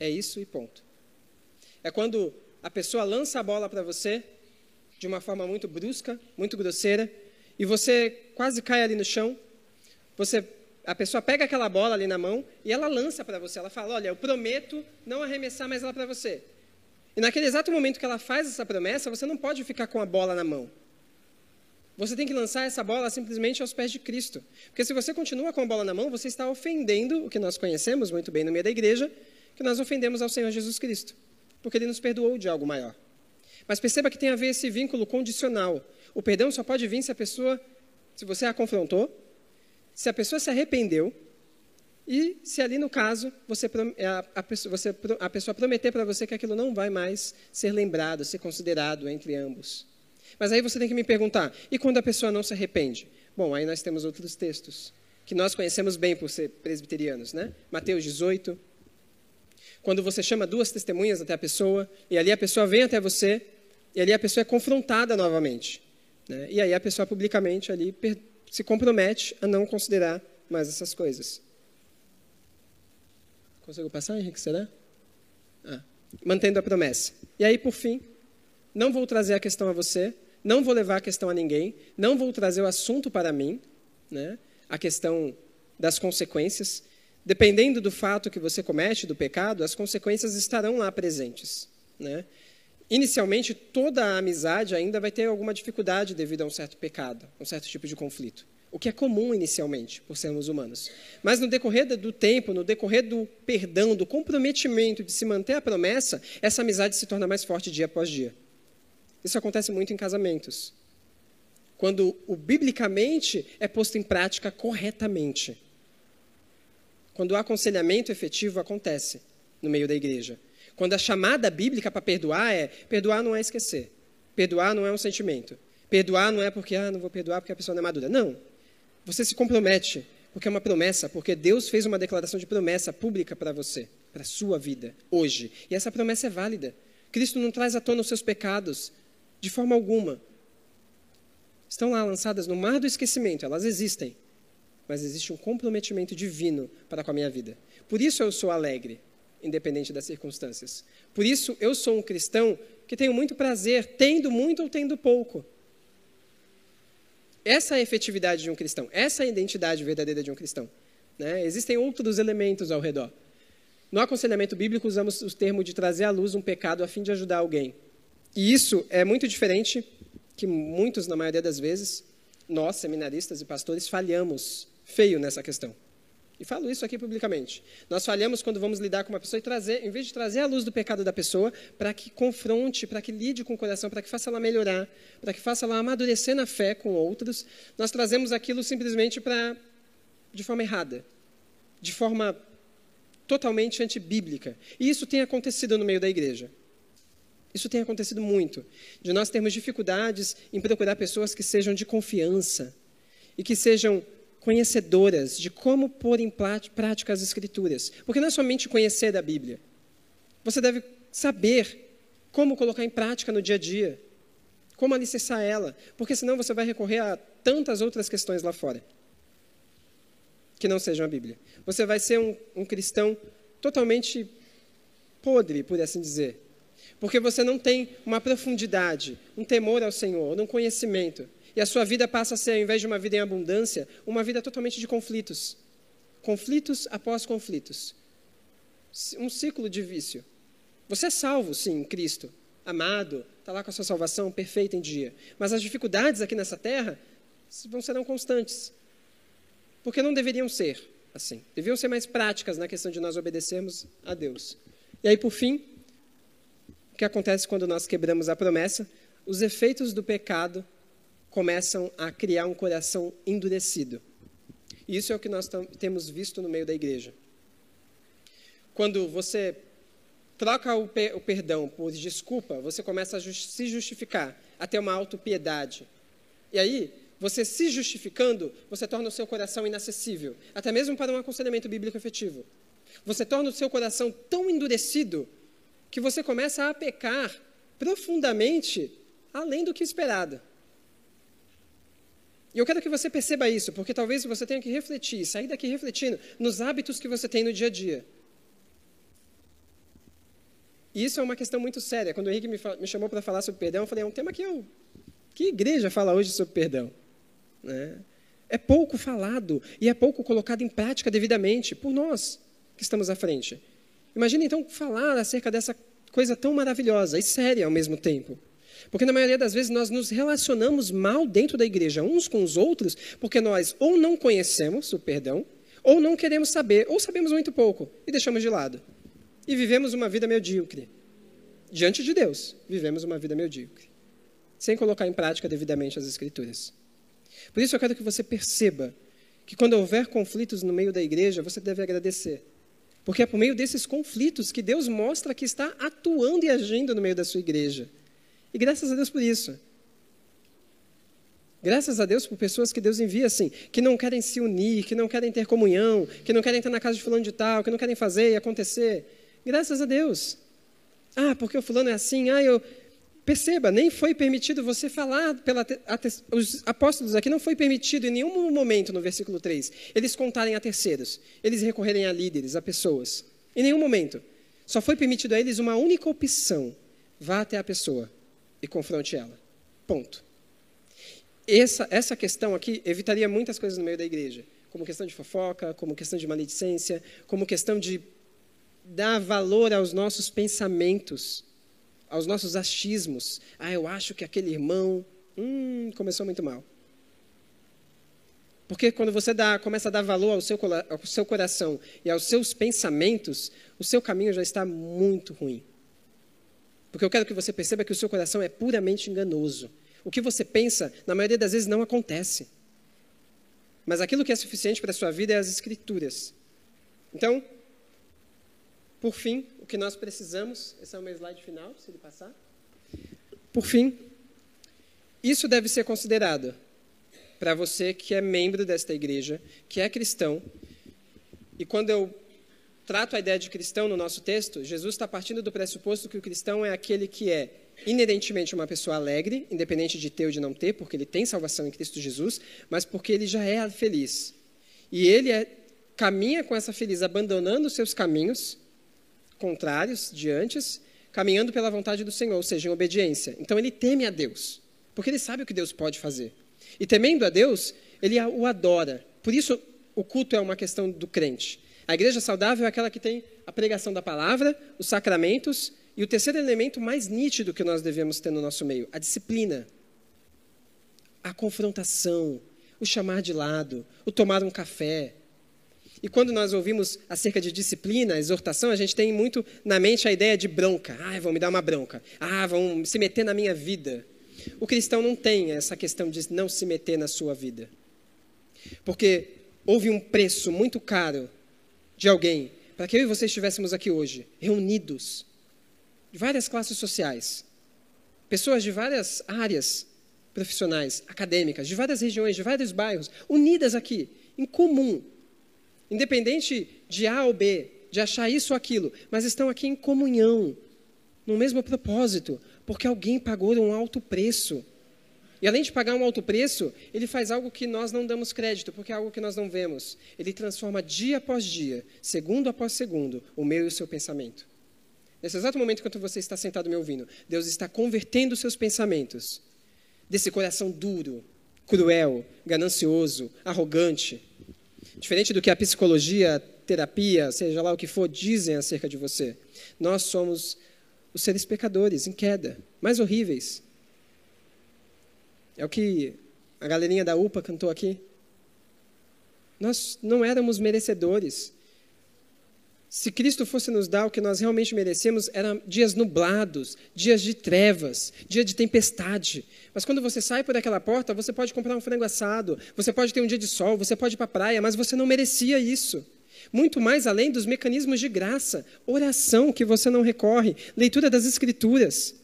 É isso e ponto. É quando a pessoa lança a bola para você de uma forma muito brusca, muito grosseira, e você quase cai ali no chão. Você, a pessoa pega aquela bola ali na mão e ela lança para você. Ela fala: Olha, eu prometo não arremessar mais ela para você. E naquele exato momento que ela faz essa promessa, você não pode ficar com a bola na mão. Você tem que lançar essa bola simplesmente aos pés de Cristo. Porque se você continua com a bola na mão, você está ofendendo o que nós conhecemos muito bem no meio da igreja, que nós ofendemos ao Senhor Jesus Cristo porque ele nos perdoou de algo maior. Mas perceba que tem a ver esse vínculo condicional. O perdão só pode vir se a pessoa, se você a confrontou, se a pessoa se arrependeu e se ali no caso você, a, a, pessoa, você, a pessoa prometer para você que aquilo não vai mais ser lembrado, ser considerado entre ambos. Mas aí você tem que me perguntar: e quando a pessoa não se arrepende? Bom, aí nós temos outros textos que nós conhecemos bem por ser presbiterianos, né? Mateus 18. Quando você chama duas testemunhas até a pessoa, e ali a pessoa vem até você, e ali a pessoa é confrontada novamente. Né? E aí a pessoa publicamente ali se compromete a não considerar mais essas coisas. Conseguiu passar, Henrique? Será? Ah. Mantendo a promessa. E aí, por fim, não vou trazer a questão a você, não vou levar a questão a ninguém, não vou trazer o assunto para mim, né? a questão das consequências. Dependendo do fato que você comete, do pecado, as consequências estarão lá presentes. Né? Inicialmente, toda a amizade ainda vai ter alguma dificuldade devido a um certo pecado, um certo tipo de conflito o que é comum inicialmente, por sermos humanos. Mas no decorrer do tempo, no decorrer do perdão, do comprometimento de se manter a promessa, essa amizade se torna mais forte dia após dia. Isso acontece muito em casamentos. Quando o biblicamente é posto em prática corretamente. Quando o aconselhamento efetivo acontece no meio da igreja. Quando a chamada bíblica para perdoar é: perdoar não é esquecer. Perdoar não é um sentimento. Perdoar não é porque, ah, não vou perdoar porque a pessoa não é madura. Não. Você se compromete, porque é uma promessa, porque Deus fez uma declaração de promessa pública para você, para a sua vida, hoje. E essa promessa é válida. Cristo não traz à tona os seus pecados, de forma alguma. Estão lá lançadas no mar do esquecimento, elas existem. Mas existe um comprometimento divino para com a minha vida. Por isso eu sou alegre, independente das circunstâncias. Por isso eu sou um cristão que tenho muito prazer, tendo muito ou tendo pouco. Essa é a efetividade de um cristão, essa é a identidade verdadeira de um cristão. Né? Existem outros elementos ao redor. No aconselhamento bíblico, usamos o termo de trazer à luz um pecado a fim de ajudar alguém. E isso é muito diferente que muitos, na maioria das vezes, nós, seminaristas e pastores, falhamos feio nessa questão. E falo isso aqui publicamente. Nós falhamos quando vamos lidar com uma pessoa e trazer, em vez de trazer a luz do pecado da pessoa, para que confronte, para que lide com o coração, para que faça ela melhorar, para que faça ela amadurecer na fé com outros, nós trazemos aquilo simplesmente para de forma errada, de forma totalmente antibíblica. E isso tem acontecido no meio da igreja. Isso tem acontecido muito, de nós termos dificuldades em procurar pessoas que sejam de confiança e que sejam conhecedoras de como pôr em prática as Escrituras. Porque não é somente conhecer da Bíblia. Você deve saber como colocar em prática no dia a dia, como alicerçar ela, porque senão você vai recorrer a tantas outras questões lá fora que não sejam a Bíblia. Você vai ser um, um cristão totalmente podre, por assim dizer, porque você não tem uma profundidade, um temor ao Senhor, um conhecimento e a sua vida passa a ser, ao invés de uma vida em abundância, uma vida totalmente de conflitos. Conflitos após conflitos. Um ciclo de vício. Você é salvo, sim, em Cristo. Amado, está lá com a sua salvação perfeita em dia. Mas as dificuldades aqui nessa terra vão serão constantes. Porque não deveriam ser assim. Deviam ser mais práticas na questão de nós obedecermos a Deus. E aí, por fim, o que acontece quando nós quebramos a promessa? Os efeitos do pecado começam a criar um coração endurecido. Isso é o que nós temos visto no meio da igreja. Quando você troca o, pe o perdão por desculpa, você começa a just se justificar, a ter uma autopiedade. E aí, você se justificando, você torna o seu coração inacessível, até mesmo para um aconselhamento bíblico efetivo. Você torna o seu coração tão endurecido que você começa a pecar profundamente além do que esperado. E eu quero que você perceba isso, porque talvez você tenha que refletir, sair daqui refletindo nos hábitos que você tem no dia a dia. E isso é uma questão muito séria. Quando o Henrique me, me chamou para falar sobre perdão, eu falei, é um tema que eu... Que igreja fala hoje sobre perdão? Né? É pouco falado e é pouco colocado em prática devidamente por nós que estamos à frente. Imagine então falar acerca dessa coisa tão maravilhosa e séria ao mesmo tempo. Porque na maioria das vezes nós nos relacionamos mal dentro da igreja uns com os outros, porque nós ou não conhecemos o perdão, ou não queremos saber, ou sabemos muito pouco e deixamos de lado. E vivemos uma vida medíocre. Diante de Deus, vivemos uma vida medíocre, sem colocar em prática devidamente as Escrituras. Por isso eu quero que você perceba que quando houver conflitos no meio da igreja, você deve agradecer. Porque é por meio desses conflitos que Deus mostra que está atuando e agindo no meio da sua igreja. E graças a Deus por isso. Graças a Deus por pessoas que Deus envia assim, que não querem se unir, que não querem ter comunhão, que não querem estar na casa de fulano de tal, que não querem fazer e acontecer. Graças a Deus. Ah, porque o fulano é assim, ah, eu. Perceba, nem foi permitido você falar pela. Os apóstolos aqui não foi permitido em nenhum momento no versículo 3 eles contarem a terceiros, eles recorrerem a líderes, a pessoas. Em nenhum momento. Só foi permitido a eles uma única opção: vá até a pessoa e confronte ela. Ponto. Essa, essa questão aqui evitaria muitas coisas no meio da igreja, como questão de fofoca, como questão de maledicência, como questão de dar valor aos nossos pensamentos, aos nossos achismos. Ah, eu acho que aquele irmão hum, começou muito mal. Porque quando você dá, começa a dar valor ao seu, ao seu coração e aos seus pensamentos, o seu caminho já está muito ruim. Porque eu quero que você perceba que o seu coração é puramente enganoso. O que você pensa, na maioria das vezes, não acontece. Mas aquilo que é suficiente para a sua vida é as Escrituras. Então, por fim, o que nós precisamos, esse é o meu slide final, se ele passar. Por fim, isso deve ser considerado para você que é membro desta igreja, que é cristão. E quando eu trato a ideia de cristão no nosso texto, Jesus está partindo do pressuposto que o cristão é aquele que é inerentemente uma pessoa alegre, independente de ter ou de não ter, porque ele tem salvação em Cristo Jesus, mas porque ele já é feliz. E ele é, caminha com essa feliz, abandonando os seus caminhos contrários de antes, caminhando pela vontade do Senhor, ou seja, em obediência. Então ele teme a Deus, porque ele sabe o que Deus pode fazer. E temendo a Deus, ele o adora. Por isso, o culto é uma questão do crente. A igreja saudável é aquela que tem a pregação da palavra, os sacramentos e o terceiro elemento mais nítido que nós devemos ter no nosso meio, a disciplina. A confrontação, o chamar de lado, o tomar um café. E quando nós ouvimos acerca de disciplina, exortação, a gente tem muito na mente a ideia de bronca. Ah, vão me dar uma bronca. Ah, vão se meter na minha vida. O cristão não tem essa questão de não se meter na sua vida. Porque houve um preço muito caro de alguém para que eu e você estivéssemos aqui hoje, reunidos, de várias classes sociais, pessoas de várias áreas profissionais, acadêmicas, de várias regiões, de vários bairros, unidas aqui, em comum, independente de A ou B, de achar isso ou aquilo, mas estão aqui em comunhão, no mesmo propósito, porque alguém pagou um alto preço. E além de pagar um alto preço, ele faz algo que nós não damos crédito, porque é algo que nós não vemos. Ele transforma dia após dia, segundo após segundo, o meu e o seu pensamento. Nesse exato momento, enquanto você está sentado me ouvindo, Deus está convertendo seus pensamentos desse coração duro, cruel, ganancioso, arrogante. Diferente do que a psicologia, a terapia, seja lá o que for, dizem acerca de você. Nós somos os seres pecadores em queda, mais horríveis. É o que a galerinha da UPA cantou aqui. Nós não éramos merecedores. Se Cristo fosse nos dar o que nós realmente merecemos, eram dias nublados, dias de trevas, dia de tempestade. Mas quando você sai por aquela porta, você pode comprar um frango assado, você pode ter um dia de sol, você pode ir para a praia, mas você não merecia isso. Muito mais além dos mecanismos de graça, oração que você não recorre, leitura das Escrituras.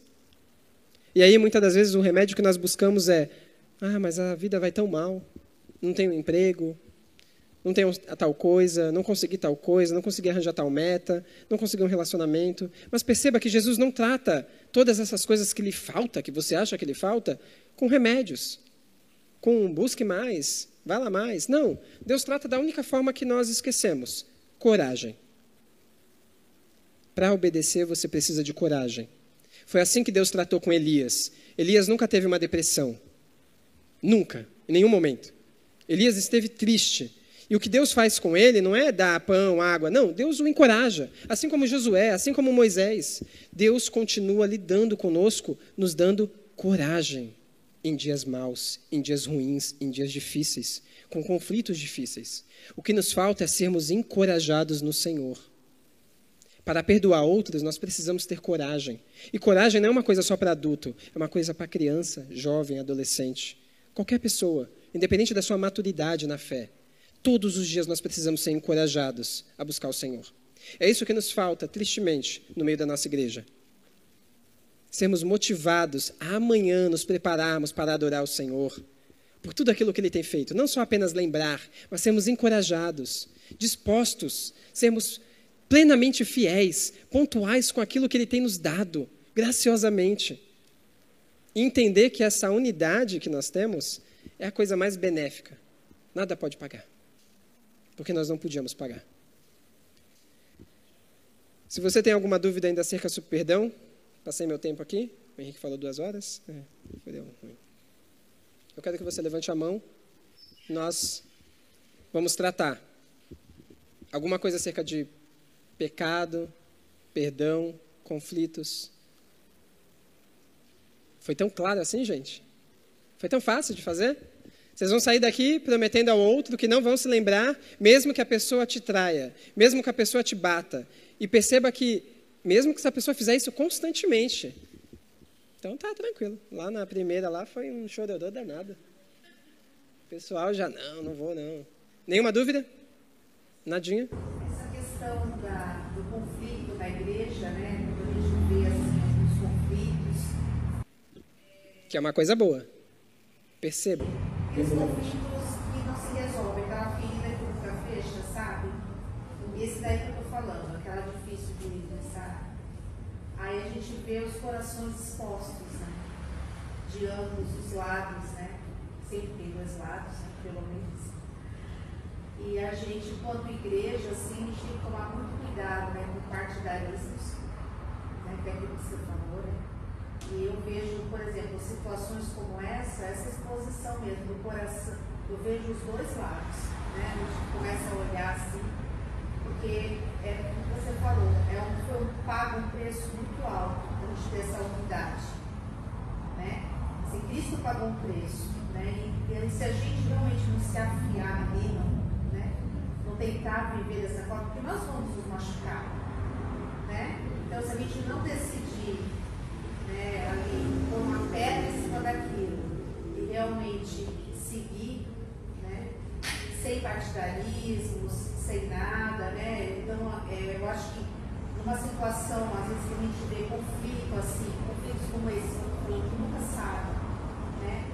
E aí, muitas das vezes, o remédio que nós buscamos é: ah, mas a vida vai tão mal, não tenho emprego, não tenho a tal coisa, não consegui tal coisa, não consegui arranjar tal meta, não consegui um relacionamento. Mas perceba que Jesus não trata todas essas coisas que lhe falta, que você acha que lhe falta, com remédios, com busque mais, vá lá mais. Não, Deus trata da única forma que nós esquecemos: coragem. Para obedecer, você precisa de coragem. Foi assim que Deus tratou com Elias. Elias nunca teve uma depressão. Nunca, em nenhum momento. Elias esteve triste e o que Deus faz com ele não é dar pão, água, não, Deus o encoraja. Assim como Josué, assim como Moisés, Deus continua lidando conosco, nos dando coragem em dias maus, em dias ruins, em dias difíceis, com conflitos difíceis. O que nos falta é sermos encorajados no Senhor. Para perdoar outros, nós precisamos ter coragem. E coragem não é uma coisa só para adulto, é uma coisa para criança, jovem, adolescente. Qualquer pessoa, independente da sua maturidade na fé. Todos os dias nós precisamos ser encorajados a buscar o Senhor. É isso que nos falta, tristemente, no meio da nossa igreja. Sermos motivados a amanhã nos prepararmos para adorar o Senhor. por tudo aquilo que ele tem feito. Não só apenas lembrar, mas sermos encorajados, dispostos, sermos plenamente fiéis, pontuais com aquilo que ele tem nos dado, graciosamente. E entender que essa unidade que nós temos é a coisa mais benéfica. Nada pode pagar. Porque nós não podíamos pagar. Se você tem alguma dúvida ainda acerca do perdão, passei meu tempo aqui. O Henrique falou duas horas. É. Eu quero que você levante a mão. Nós vamos tratar alguma coisa acerca de pecado, perdão, conflitos. Foi tão claro assim, gente? Foi tão fácil de fazer? Vocês vão sair daqui prometendo ao outro que não vão se lembrar, mesmo que a pessoa te traia, mesmo que a pessoa te bata. E perceba que, mesmo que essa pessoa fizer isso constantemente, então tá tranquilo. Lá na primeira lá foi um chororô danado. O pessoal já, não, não vou não. Nenhuma dúvida? Nadinha? Questão da, do conflito na igreja, né? Quando a gente vê assim, os conflitos. Que é uma coisa boa. Perceba. Os conflitos que não se resolvem, aquela ferida que nunca fecha, sabe? Esse daí que eu tô falando, aquela difícil de pensar. Aí a gente vê os corações expostos, né? De ambos os lados, né? Sempre tem dois lados, né? pelo menos. E a gente, enquanto igreja, assim, a gente tem que tomar muito cuidado né, com partidarismos, né, que é aquilo que você falou, né? E eu vejo, por exemplo, situações como essa, essa exposição mesmo do coração, eu vejo os dois lados, né? A gente começa a olhar assim, porque é como você falou, é um, foi um pago um preço muito alto para a gente ter essa unidade. Né? Se Cristo pagou um preço, né? E, e se a gente realmente não se afiar ali, não? Tentar viver dessa forma, porque nós vamos nos machucar. Né? Então, se a gente não decidir né, ali, pôr uma pedra em cima daquilo e realmente seguir, né, sem partidarismos, sem nada, né? Então, é, eu acho que numa situação, às vezes, que a gente vê conflito assim, conflitos como esse, que a gente nunca sabe, né?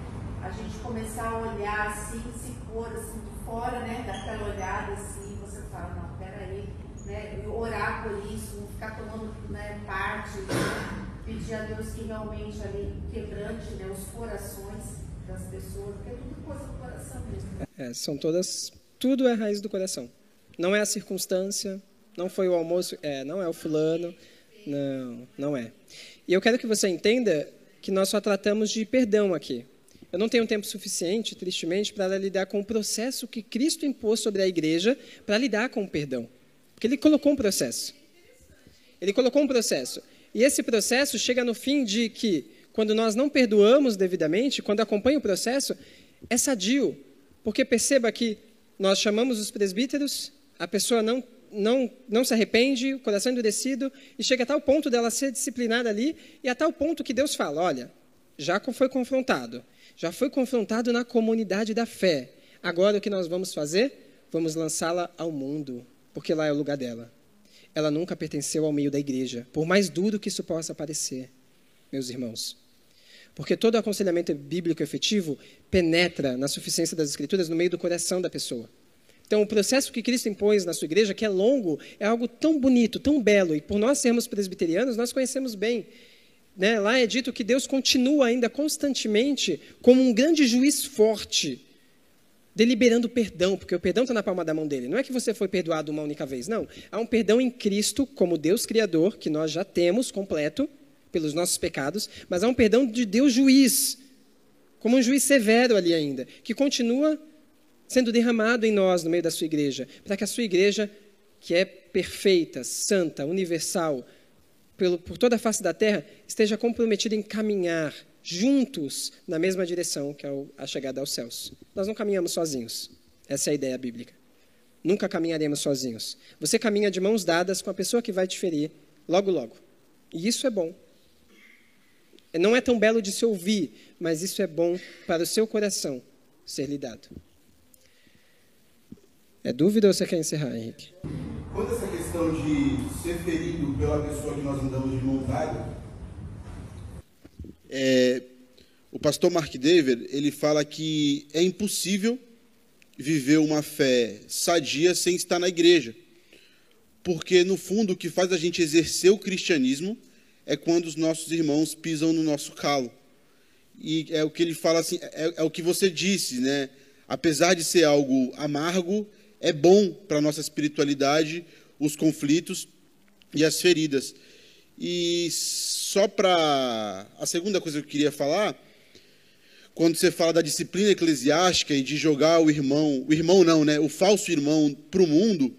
A gente começar a olhar assim, se pôr assim, fora, né, daquela olhada assim, você fala, não, peraí, né? Orar por isso, não ficar tomando né, parte, né? pedir a Deus que realmente ali quebrante né, os corações das pessoas, porque é tudo coisa do coração mesmo. É, são todas, tudo é raiz do coração. Não é a circunstância, não foi o almoço, é, não é o fulano, não, não é. E eu quero que você entenda que nós só tratamos de perdão aqui. Eu não tenho tempo suficiente, tristemente, para lidar com o processo que Cristo impôs sobre a igreja para lidar com o perdão. Porque ele colocou um processo. Ele colocou um processo. E esse processo chega no fim de que, quando nós não perdoamos devidamente, quando acompanha o processo, é sadio. Porque perceba que nós chamamos os presbíteros, a pessoa não, não, não se arrepende, o coração endurecido, e chega a tal ponto dela ser disciplinada ali, e a tal ponto que Deus fala: olha, já foi confrontado, já foi confrontado na comunidade da fé. Agora o que nós vamos fazer? Vamos lançá-la ao mundo, porque lá é o lugar dela. Ela nunca pertenceu ao meio da igreja, por mais duro que isso possa parecer, meus irmãos. Porque todo aconselhamento bíblico efetivo penetra na suficiência das Escrituras no meio do coração da pessoa. Então, o processo que Cristo impôs na sua igreja, que é longo, é algo tão bonito, tão belo, e por nós sermos presbiterianos, nós conhecemos bem. Né? Lá é dito que Deus continua ainda constantemente como um grande juiz forte, deliberando perdão, porque o perdão está na palma da mão dele. Não é que você foi perdoado uma única vez, não. Há um perdão em Cristo, como Deus Criador, que nós já temos completo pelos nossos pecados, mas há um perdão de Deus juiz, como um juiz severo ali ainda, que continua sendo derramado em nós, no meio da sua igreja, para que a sua igreja, que é perfeita, santa, universal, pelo, por toda a face da terra, esteja comprometida em caminhar juntos na mesma direção que é a chegada aos céus. Nós não caminhamos sozinhos. Essa é a ideia bíblica. Nunca caminharemos sozinhos. Você caminha de mãos dadas com a pessoa que vai te ferir logo, logo. E isso é bom. Não é tão belo de se ouvir, mas isso é bom para o seu coração ser lidado. É dúvida ou você quer encerrar, Henrique? Quando essa questão de ser ferido pela pessoa que nós andamos de mão é, o pastor Mark Dever, ele fala que é impossível viver uma fé sadia sem estar na igreja. Porque, no fundo, o que faz a gente exercer o cristianismo é quando os nossos irmãos pisam no nosso calo. E é o que ele fala assim, é, é o que você disse, né? Apesar de ser algo amargo, é bom para a nossa espiritualidade os conflitos e as feridas. E só para. A segunda coisa que eu queria falar, quando você fala da disciplina eclesiástica e de jogar o irmão, o irmão não, né? O falso irmão para o mundo,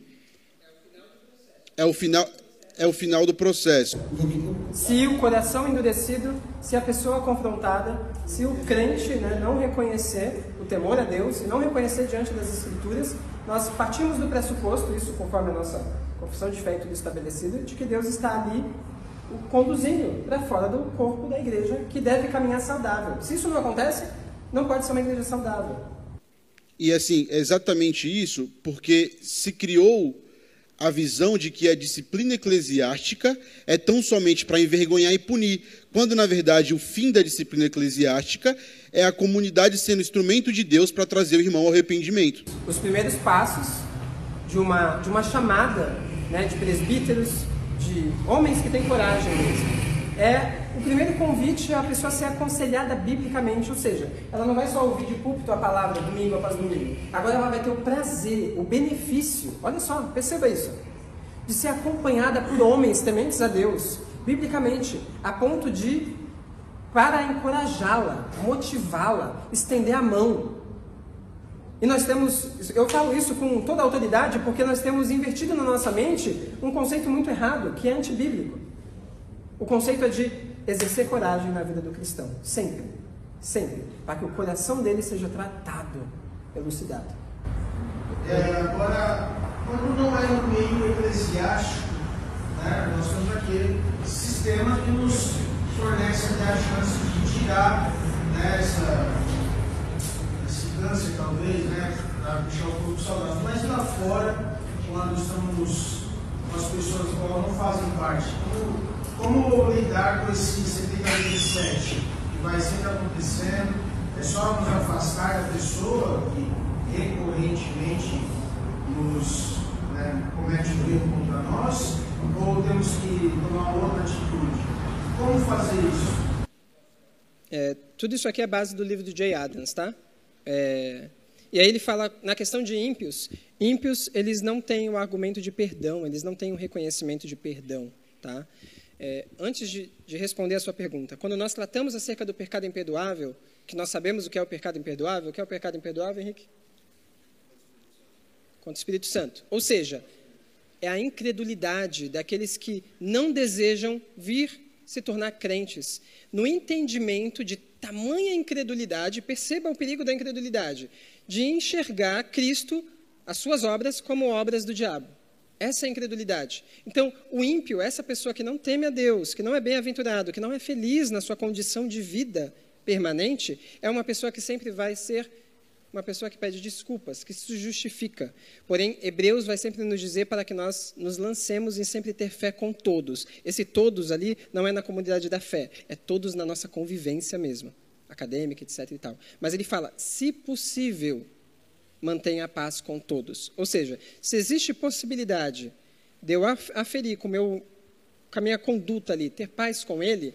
é o final. É o final do processo. Se o coração endurecido, se a pessoa confrontada, se o crente né, não reconhecer o temor a Deus e não reconhecer diante das Escrituras, nós partimos do pressuposto, isso conforme a nossa confissão de fé e tudo estabelecido, de que Deus está ali o conduzindo para fora do corpo da igreja, que deve caminhar saudável. Se isso não acontece, não pode ser uma igreja saudável. E assim, é exatamente isso, porque se criou a visão de que a disciplina eclesiástica é tão somente para envergonhar e punir, quando na verdade o fim da disciplina eclesiástica é a comunidade sendo instrumento de Deus para trazer o irmão ao arrependimento. Os primeiros passos de uma, de uma chamada né, de presbíteros, de homens que têm coragem mesmo. É o primeiro convite é a pessoa ser aconselhada biblicamente, ou seja, ela não vai só ouvir de púlpito a palavra domingo após domingo. Agora ela vai ter o prazer, o benefício, olha só, perceba isso, de ser acompanhada por homens tementes a Deus, biblicamente, a ponto de para encorajá-la, motivá-la, estender a mão, e nós temos, eu falo isso com toda autoridade porque nós temos invertido na nossa mente um conceito muito errado, que é antibíblico. O conceito é de exercer coragem na vida do cristão, sempre, sempre, para que o coração dele seja tratado, elucidado. É, agora, quando não é no meio eclesiástico, né, nós temos aquele sistema que nos fornece a chance de tirar né, essa câncer, talvez, né, para deixar o corpo saudável. Mas lá fora, quando estamos com as pessoas que não fazem parte, como, como lidar com esse 77 que vai sempre acontecendo? É só nos afastar da pessoa que recorrentemente nos né, comete o erro contra nós? Ou temos que tomar outra atitude? Como fazer isso? É, tudo isso aqui é base do livro do Jay Adams, tá? É, e aí ele fala, na questão de ímpios, ímpios, eles não têm o argumento de perdão, eles não têm o reconhecimento de perdão. Tá? É, antes de, de, responder a sua pergunta, quando nós tratamos acerca do pecado imperdoável, que nós sabemos o que é o pecado imperdoável, o que é o pecado imperdoável, Henrique? Contra o Espírito Santo. Ou seja, é a incredulidade daqueles que não desejam vir se tornar crentes, no entendimento de tamanha incredulidade, perceba o perigo da incredulidade, de enxergar Cristo, as suas obras, como obras do diabo. Essa é a incredulidade. Então, o ímpio, essa pessoa que não teme a Deus, que não é bem-aventurado, que não é feliz na sua condição de vida permanente, é uma pessoa que sempre vai ser uma pessoa que pede desculpas, que se justifica. Porém, Hebreus vai sempre nos dizer para que nós nos lancemos em sempre ter fé com todos. Esse todos ali não é na comunidade da fé, é todos na nossa convivência mesmo, acadêmica, etc. E tal. Mas ele fala, se possível, mantenha a paz com todos. Ou seja, se existe possibilidade de eu aferir com, meu, com a minha conduta ali, ter paz com ele,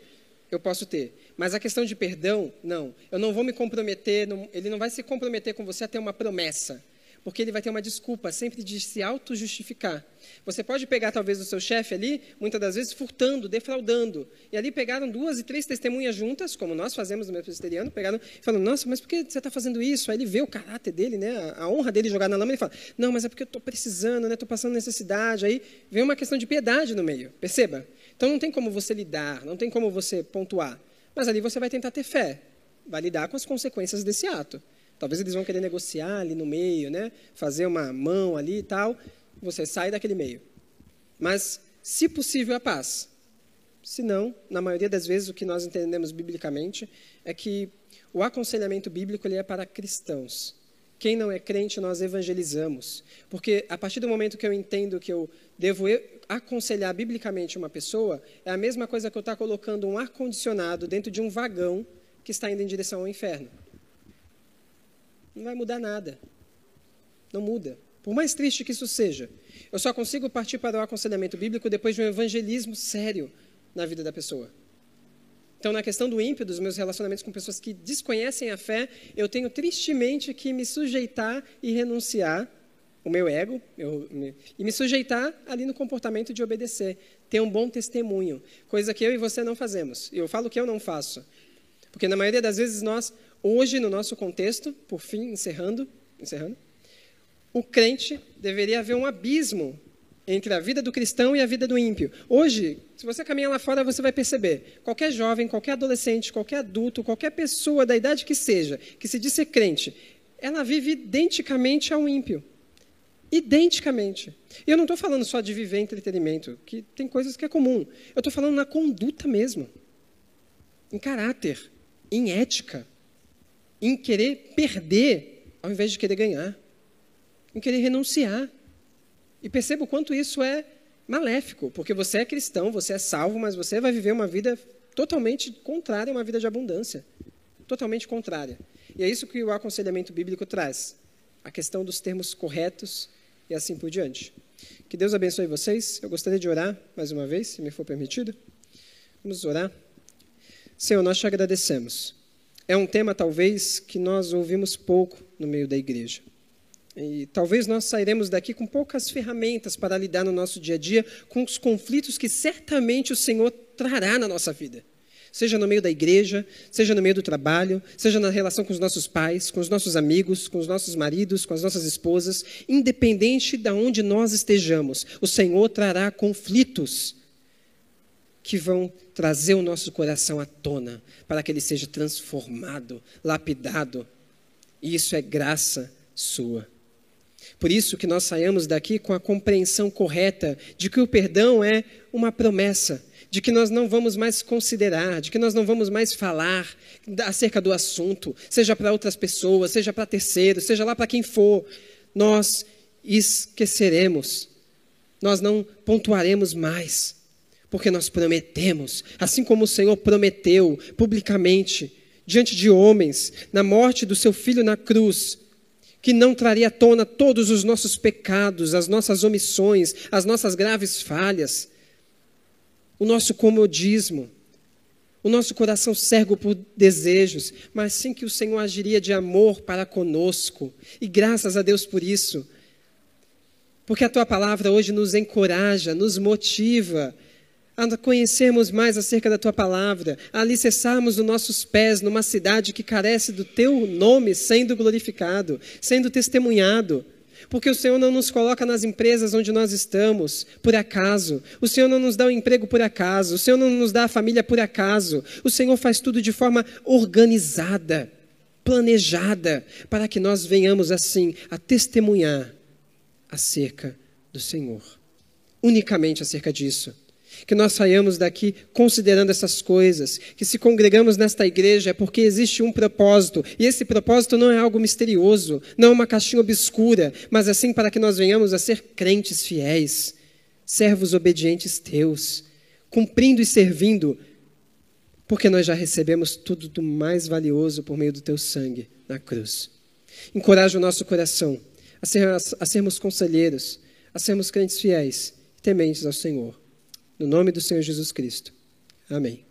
eu posso ter. Mas a questão de perdão, não. Eu não vou me comprometer, não, ele não vai se comprometer com você a ter uma promessa, porque ele vai ter uma desculpa sempre de se auto-justificar. Você pode pegar talvez o seu chefe ali, muitas das vezes furtando, defraudando, e ali pegaram duas e três testemunhas juntas, como nós fazemos no presbiteriano, pegaram e falaram, nossa, mas por que você está fazendo isso? Aí ele vê o caráter dele, né, a honra dele jogar na lama, ele fala, não, mas é porque eu estou precisando, estou né, passando necessidade. Aí vem uma questão de piedade no meio, perceba? Então não tem como você lidar, não tem como você pontuar. Mas ali você vai tentar ter fé, vai lidar com as consequências desse ato. Talvez eles vão querer negociar ali no meio, né? fazer uma mão ali e tal. Você sai daquele meio. Mas, se possível, a paz. Se não, na maioria das vezes, o que nós entendemos biblicamente é que o aconselhamento bíblico ele é para cristãos. Quem não é crente, nós evangelizamos. Porque a partir do momento que eu entendo que eu devo aconselhar biblicamente uma pessoa, é a mesma coisa que eu estar colocando um ar-condicionado dentro de um vagão que está indo em direção ao inferno. Não vai mudar nada. Não muda. Por mais triste que isso seja, eu só consigo partir para o aconselhamento bíblico depois de um evangelismo sério na vida da pessoa. Então, na questão do ímpio, dos meus relacionamentos com pessoas que desconhecem a fé, eu tenho tristemente que me sujeitar e renunciar o meu ego eu, me, e me sujeitar ali no comportamento de obedecer, ter um bom testemunho, coisa que eu e você não fazemos. Eu falo que eu não faço, porque na maioria das vezes nós, hoje no nosso contexto, por fim, encerrando, encerrando, o crente deveria haver um abismo entre a vida do cristão e a vida do ímpio. Hoje, se você caminhar lá fora, você vai perceber: qualquer jovem, qualquer adolescente, qualquer adulto, qualquer pessoa da idade que seja, que se diz ser crente, ela vive identicamente ao ímpio. Identicamente. E eu não estou falando só de viver entretenimento, que tem coisas que é comum. Eu estou falando na conduta mesmo. Em caráter, em ética, em querer perder ao invés de querer ganhar, em querer renunciar. E perceba o quanto isso é maléfico, porque você é cristão, você é salvo, mas você vai viver uma vida totalmente contrária a uma vida de abundância. Totalmente contrária. E é isso que o aconselhamento bíblico traz. A questão dos termos corretos e assim por diante. Que Deus abençoe vocês. Eu gostaria de orar mais uma vez, se me for permitido. Vamos orar. Senhor, nós te agradecemos. É um tema, talvez, que nós ouvimos pouco no meio da igreja. E talvez nós sairemos daqui com poucas ferramentas para lidar no nosso dia a dia com os conflitos que certamente o Senhor trará na nossa vida. Seja no meio da igreja, seja no meio do trabalho, seja na relação com os nossos pais, com os nossos amigos, com os nossos maridos, com as nossas esposas, independente de onde nós estejamos, o Senhor trará conflitos que vão trazer o nosso coração à tona, para que ele seja transformado, lapidado. E isso é graça sua. Por isso que nós saímos daqui com a compreensão correta de que o perdão é uma promessa, de que nós não vamos mais considerar, de que nós não vamos mais falar acerca do assunto, seja para outras pessoas, seja para terceiros, seja lá para quem for, nós esqueceremos, nós não pontuaremos mais, porque nós prometemos, assim como o Senhor prometeu publicamente, diante de homens, na morte do seu filho na cruz, que não traria à tona todos os nossos pecados, as nossas omissões, as nossas graves falhas, o nosso comodismo, o nosso coração cego por desejos, mas sim que o Senhor agiria de amor para conosco. E graças a Deus por isso. Porque a tua palavra hoje nos encoraja, nos motiva a conhecermos mais acerca da tua palavra, a alicerçarmos os nossos pés numa cidade que carece do teu nome sendo glorificado, sendo testemunhado. Porque o Senhor não nos coloca nas empresas onde nós estamos por acaso. O Senhor não nos dá o um emprego por acaso. O Senhor não nos dá a família por acaso. O Senhor faz tudo de forma organizada, planejada, para que nós venhamos assim a testemunhar acerca do Senhor. Unicamente acerca disso que nós saiamos daqui considerando essas coisas, que se congregamos nesta igreja é porque existe um propósito, e esse propósito não é algo misterioso, não é uma caixinha obscura, mas assim para que nós venhamos a ser crentes fiéis, servos obedientes teus, cumprindo e servindo, porque nós já recebemos tudo do mais valioso por meio do teu sangue na cruz. Encoraja o nosso coração a, ser, a sermos conselheiros, a sermos crentes fiéis, tementes ao Senhor. No nome do Senhor Jesus Cristo. Amém.